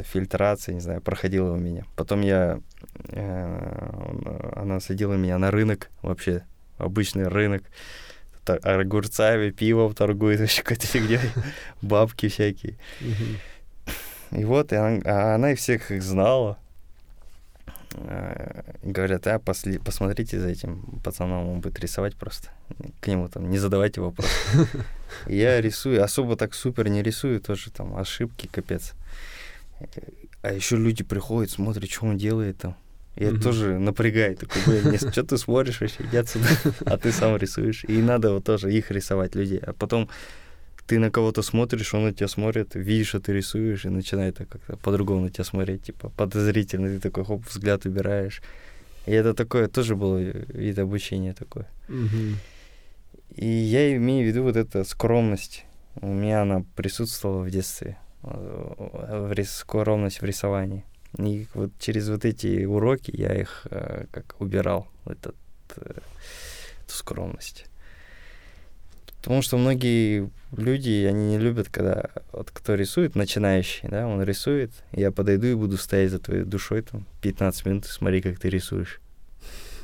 [SPEAKER 1] фильтрация, не знаю, проходила у меня. Потом я... э, она садила меня на рынок, вообще обычный рынок. Огурцами, пивом торгует, вообще какой-то фигней. Бабки всякие. И вот, и она, а она их всех их знала. Э, и Говорят, а, посмотрите за этим пацаном, он будет рисовать просто. К нему там не задавайте вопросы. И Я рисую, особо так супер не рисую, тоже там ошибки, капец. А еще люди приходят, смотрят, что он делает там. И это
[SPEAKER 3] Мгм.
[SPEAKER 1] тоже напрягает. Такой, блин, что ты смотришь вообще, иди отсюда, а ты сам рисуешь. И надо вот тоже их рисовать, людей. А потом ты на кого-то смотришь, он на тебя смотрит, видишь, что ты рисуешь, и начинает как-то по-другому на тебя смотреть, типа подозрительно, ты такой, хоп, взгляд убираешь. И это такое тоже было вид обучения такое.
[SPEAKER 3] Мгм.
[SPEAKER 1] И я имею в виду вот эту скромность. У меня она присутствовала в детстве, в рис- скромность в рисовании. И вот через вот эти уроки я их э, как убирал, этот, э, эту скромность. Потому что многие люди, они не любят, когда вот кто рисует, начинающий, да, он рисует, я подойду и буду стоять за твоей душой там 15 минут и смотри, как ты рисуешь.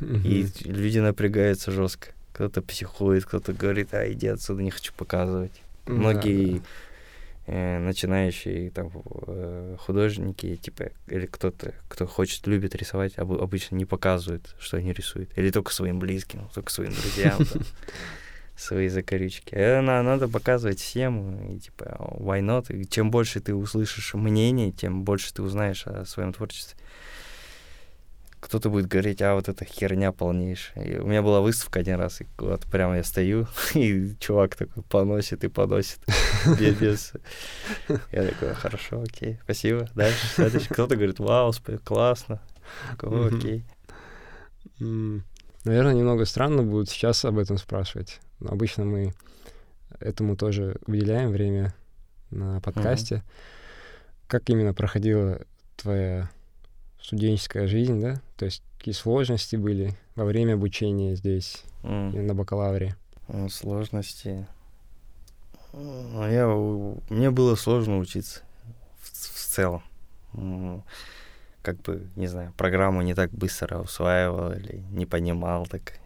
[SPEAKER 1] И люди напрягаются жестко. Кто-то психует, кто-то говорит, а иди отсюда, не хочу показывать.
[SPEAKER 3] Да,
[SPEAKER 1] Многие э, начинающие там э, художники, типа, или кто-то, кто хочет, любит рисовать, обы- обычно не показывают, что они рисуют. Или только своим близким, только своим друзьям. Свои закорючки. На- надо показывать всем, и, типа, why not? Чем больше ты услышишь мнений, тем больше ты узнаешь о своем творчестве кто-то будет говорить, а вот это херня полнейшая. И у меня была выставка один раз, и вот прямо я стою, и чувак такой поносит и поносит. Без, Я такой, хорошо, окей, спасибо. Дальше, следующий. Кто-то говорит, вау, классно. Такой, окей.
[SPEAKER 3] Наверное, немного странно будет сейчас об этом спрашивать. Но обычно мы этому тоже уделяем время на подкасте. Как именно проходила твоя студенческая жизнь, да? То есть какие сложности были во время обучения здесь, и на бакалавре?
[SPEAKER 1] Ну, Сложности. Ну, я, мне было сложно учиться в, в целом. Как бы, не знаю, программу не так быстро усваивал или не понимал так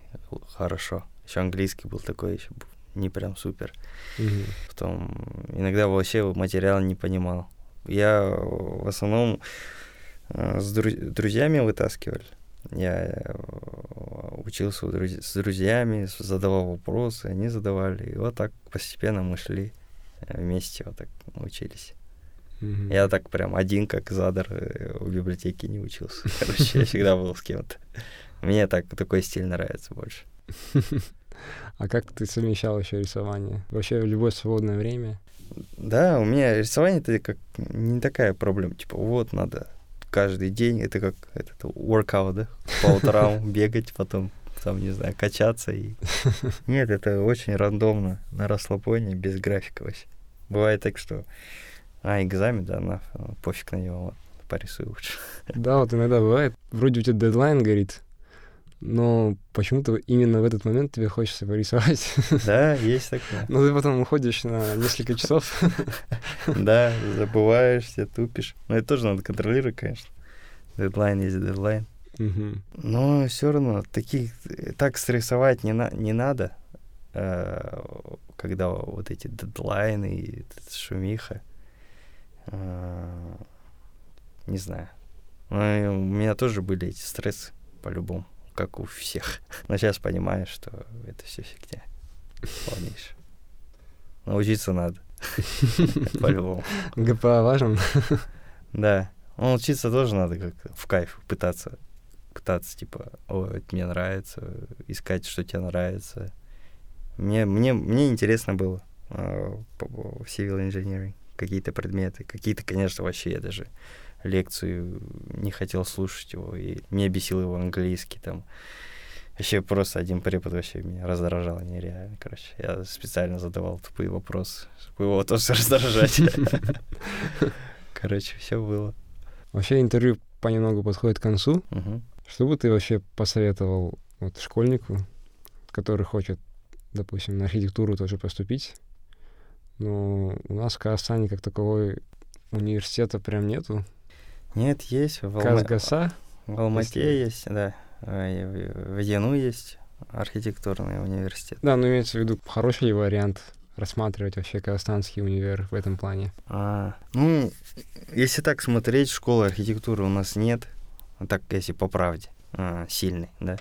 [SPEAKER 1] хорошо. Еще английский был такой, еще не прям супер.
[SPEAKER 3] Мгм.
[SPEAKER 1] Потом иногда вообще материал не понимал. Я в основном э, с дру- друзьями вытаскивали. Я э, учился у друз- с друзьями, задавал вопросы, они задавали. И вот так постепенно мы шли э, вместе, вот так учились.
[SPEAKER 3] Мгм.
[SPEAKER 1] Я так прям один, как задар, э, в библиотеке не учился. Короче, я всегда был с кем-то. Мне так, такой стиль нравится больше.
[SPEAKER 3] А как ты совмещал еще рисование? Вообще в любое свободное время?
[SPEAKER 1] Да, у меня рисование это как не такая проблема. Типа, вот надо каждый день, это как этот workout, да? По утрам бегать, потом там, не знаю, качаться. И... Нет, это очень рандомно, на расслабоне, без графика вообще. Бывает так, что а, экзамен, да, на, пофиг на него, вот, порисую лучше.
[SPEAKER 3] Да, вот иногда бывает, вроде у тебя дедлайн горит, но почему-то именно в этот момент тебе хочется порисовать.
[SPEAKER 1] Да, есть такое.
[SPEAKER 3] Но ты потом уходишь на несколько часов.
[SPEAKER 1] Да, забываешься, тупишь. Но это тоже надо контролировать, конечно. Дедлайн есть дедлайн. Но все равно таких так стрессовать не, на, не надо, э, когда вот эти дедлайны и шумиха. Э, не знаю. Ну, и у меня тоже были эти стрессы, по-любому, как у всех. Но сейчас понимаю, что это все фигня. Полнейшая. Научиться надо. По-любому.
[SPEAKER 3] ГПА важен.
[SPEAKER 1] Да. Ну, учиться тоже надо как в кайф пытаться. Пытаться, типа, о, это мне нравится, искать, что тебе нравится. Мне, мне, мне интересно было по- в civil engineering какие-то предметы. Какие-то, конечно, вообще я даже лекцию не хотел слушать его, и мне бесил его английский там. Вообще просто один препод вообще меня раздражал нереально, короче. Я специально задавал тупые вопросы, чтобы его тоже раздражать. Короче, все было.
[SPEAKER 3] Вообще интервью понемногу подходит к концу. Что бы ты вообще посоветовал вот школьнику, который хочет, допустим, на архитектуру тоже поступить? Но у нас в Казахстане как таковой университета прям нету.
[SPEAKER 1] Нет, есть. В, Алма-
[SPEAKER 3] Казгаса.
[SPEAKER 1] в Алмате есть, да. А, В Яну есть архитектурный университет.
[SPEAKER 3] Да, но имеется в виду хороший ли вариант рассматривать вообще казахстанский универ в этом плане.
[SPEAKER 1] А, ну, если так смотреть, школы архитектуры у нас нет. Так, если по правде, а, сильной, да.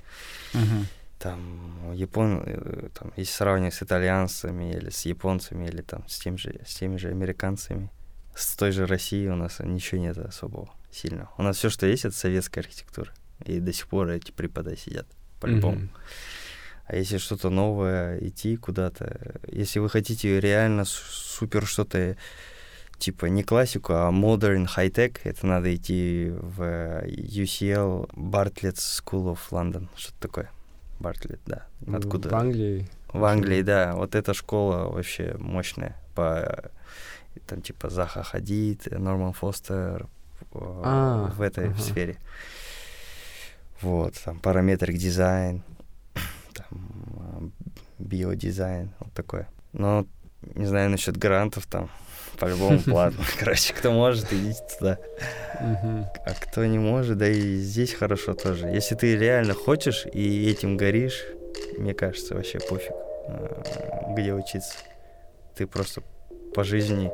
[SPEAKER 1] Там, Япон, э, там, если сравнивать с итальянцами или с японцами, или там с, тем же, с теми же американцами, с той же Россией у нас ничего нет особого сильного. У нас все, что есть, это советская архитектура. И до сих пор эти преподы сидят, по-любому. А если что-то новое, идти куда-то, если вы хотите реально супер что-то, типа не классику, а modern, high-tech, это надо идти в UCL Bartlett School of London, что-то такое. Бартлетт, да. Откуда?
[SPEAKER 3] В Англии.
[SPEAKER 1] В Англии, да. Вот эта школа вообще мощная. По, там типа Заха Хадид, Норман Фостер э,
[SPEAKER 3] А,
[SPEAKER 1] в этой
[SPEAKER 3] ага.
[SPEAKER 1] сфере. Вот, там параметрик дизайн, там а, биодизайн, вот такое. Но не знаю насчет грантов там, по-любому платно. Короче, кто может, идите туда. А кто не может, да и здесь хорошо тоже. Если ты реально хочешь и этим горишь, мне кажется, вообще пофиг, э, где учиться. Ты просто по жизни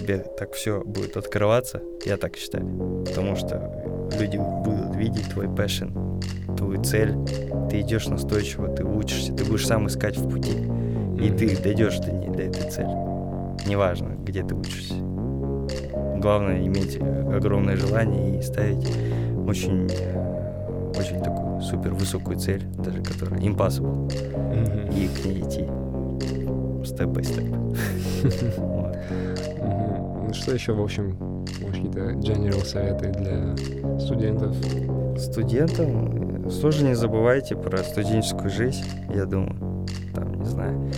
[SPEAKER 1] тебе так все будет открываться, я так считаю. Потому что люди будут видеть твой passion, твою цель. Ты идешь настойчиво, ты учишься, ты будешь сам искать в пути. И ты дойдешь до, до этой цели. Неважно, где ты учишься. Главное иметь огромное желание и ставить очень, очень такую супер высокую цель, даже которая impossible,
[SPEAKER 3] Мгм.
[SPEAKER 1] и к ней идти степ
[SPEAKER 3] что еще, в общем, какие-то general советы для студентов?
[SPEAKER 1] Студентам э, тоже не забывайте про студенческую жизнь, я думаю. Там, не знаю,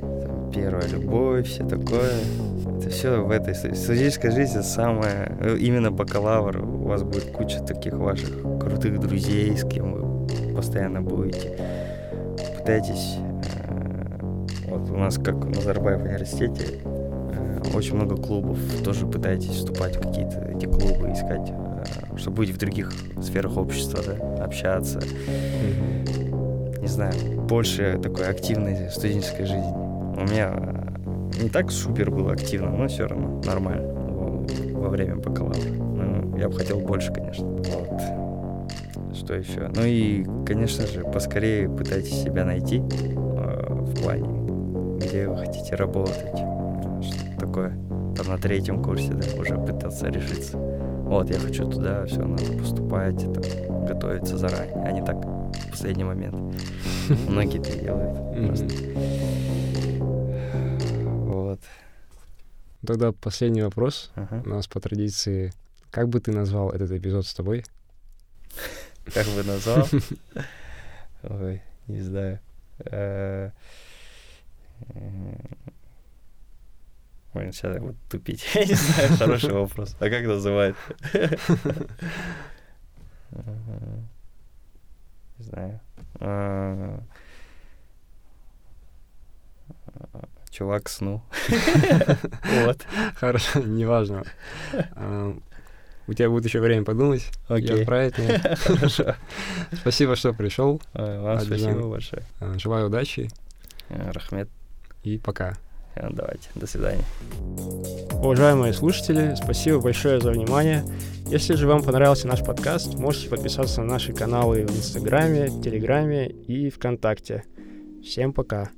[SPEAKER 1] там, первая любовь, все такое. Это все в этой ст- студенческой жизни самое... э, Именно бакалавр, у вас будет куча таких ваших крутых друзей, с кем вы постоянно будете. Пытайтесь э, Вот у нас, как в Назарбаев университете, э, очень много клубов. Тоже пытаетесь вступать в какие-то эти клубы, искать, э, чтобы быть в других сферах общества, да, общаться. Не знаю, больше такой активной студенческой жизни. У меня э, не так супер было активно, но все равно нормально во, во время бакалавра. Ну, я бы хотел больше, конечно. Вот. Что еще? Ну и, конечно же, поскорее пытайтесь себя найти э, в плане, где вы хотите работать. Такое? Там на третьем курсе, да, уже пытаться решиться. Вот, я хочу туда, все, надо поступать, это, готовиться заранее, а не так в последний момент. Многие это делают. просто. Вот.
[SPEAKER 3] Тогда последний вопрос. У нас по традиции. Как бы ты назвал этот эпизод с тобой?
[SPEAKER 1] Как бы назвал? Ой, не знаю. Э, м, Ой, сейчас я буду тупить. Я не знаю, хороший вопрос. А как называют? Не знаю. А, Чувак сну. Вот.
[SPEAKER 3] Хорошо, неважно. А, У тебя будет еще время подумать и
[SPEAKER 1] Окей.
[SPEAKER 3] отправить мне.
[SPEAKER 1] Хорошо.
[SPEAKER 3] Спасибо, что пришел.
[SPEAKER 1] Вам спасибо большое.
[SPEAKER 3] А, Желаю удачи
[SPEAKER 1] Э, Рахмет.
[SPEAKER 3] и пока.
[SPEAKER 1] Э, Давайте. До свидания.
[SPEAKER 2] Уважаемые слушатели, спасибо большое за внимание. Если же вам понравился наш подкаст, можете подписаться на наши каналы в Инстаграме, Телеграме и ВКонтакте. Всем пока!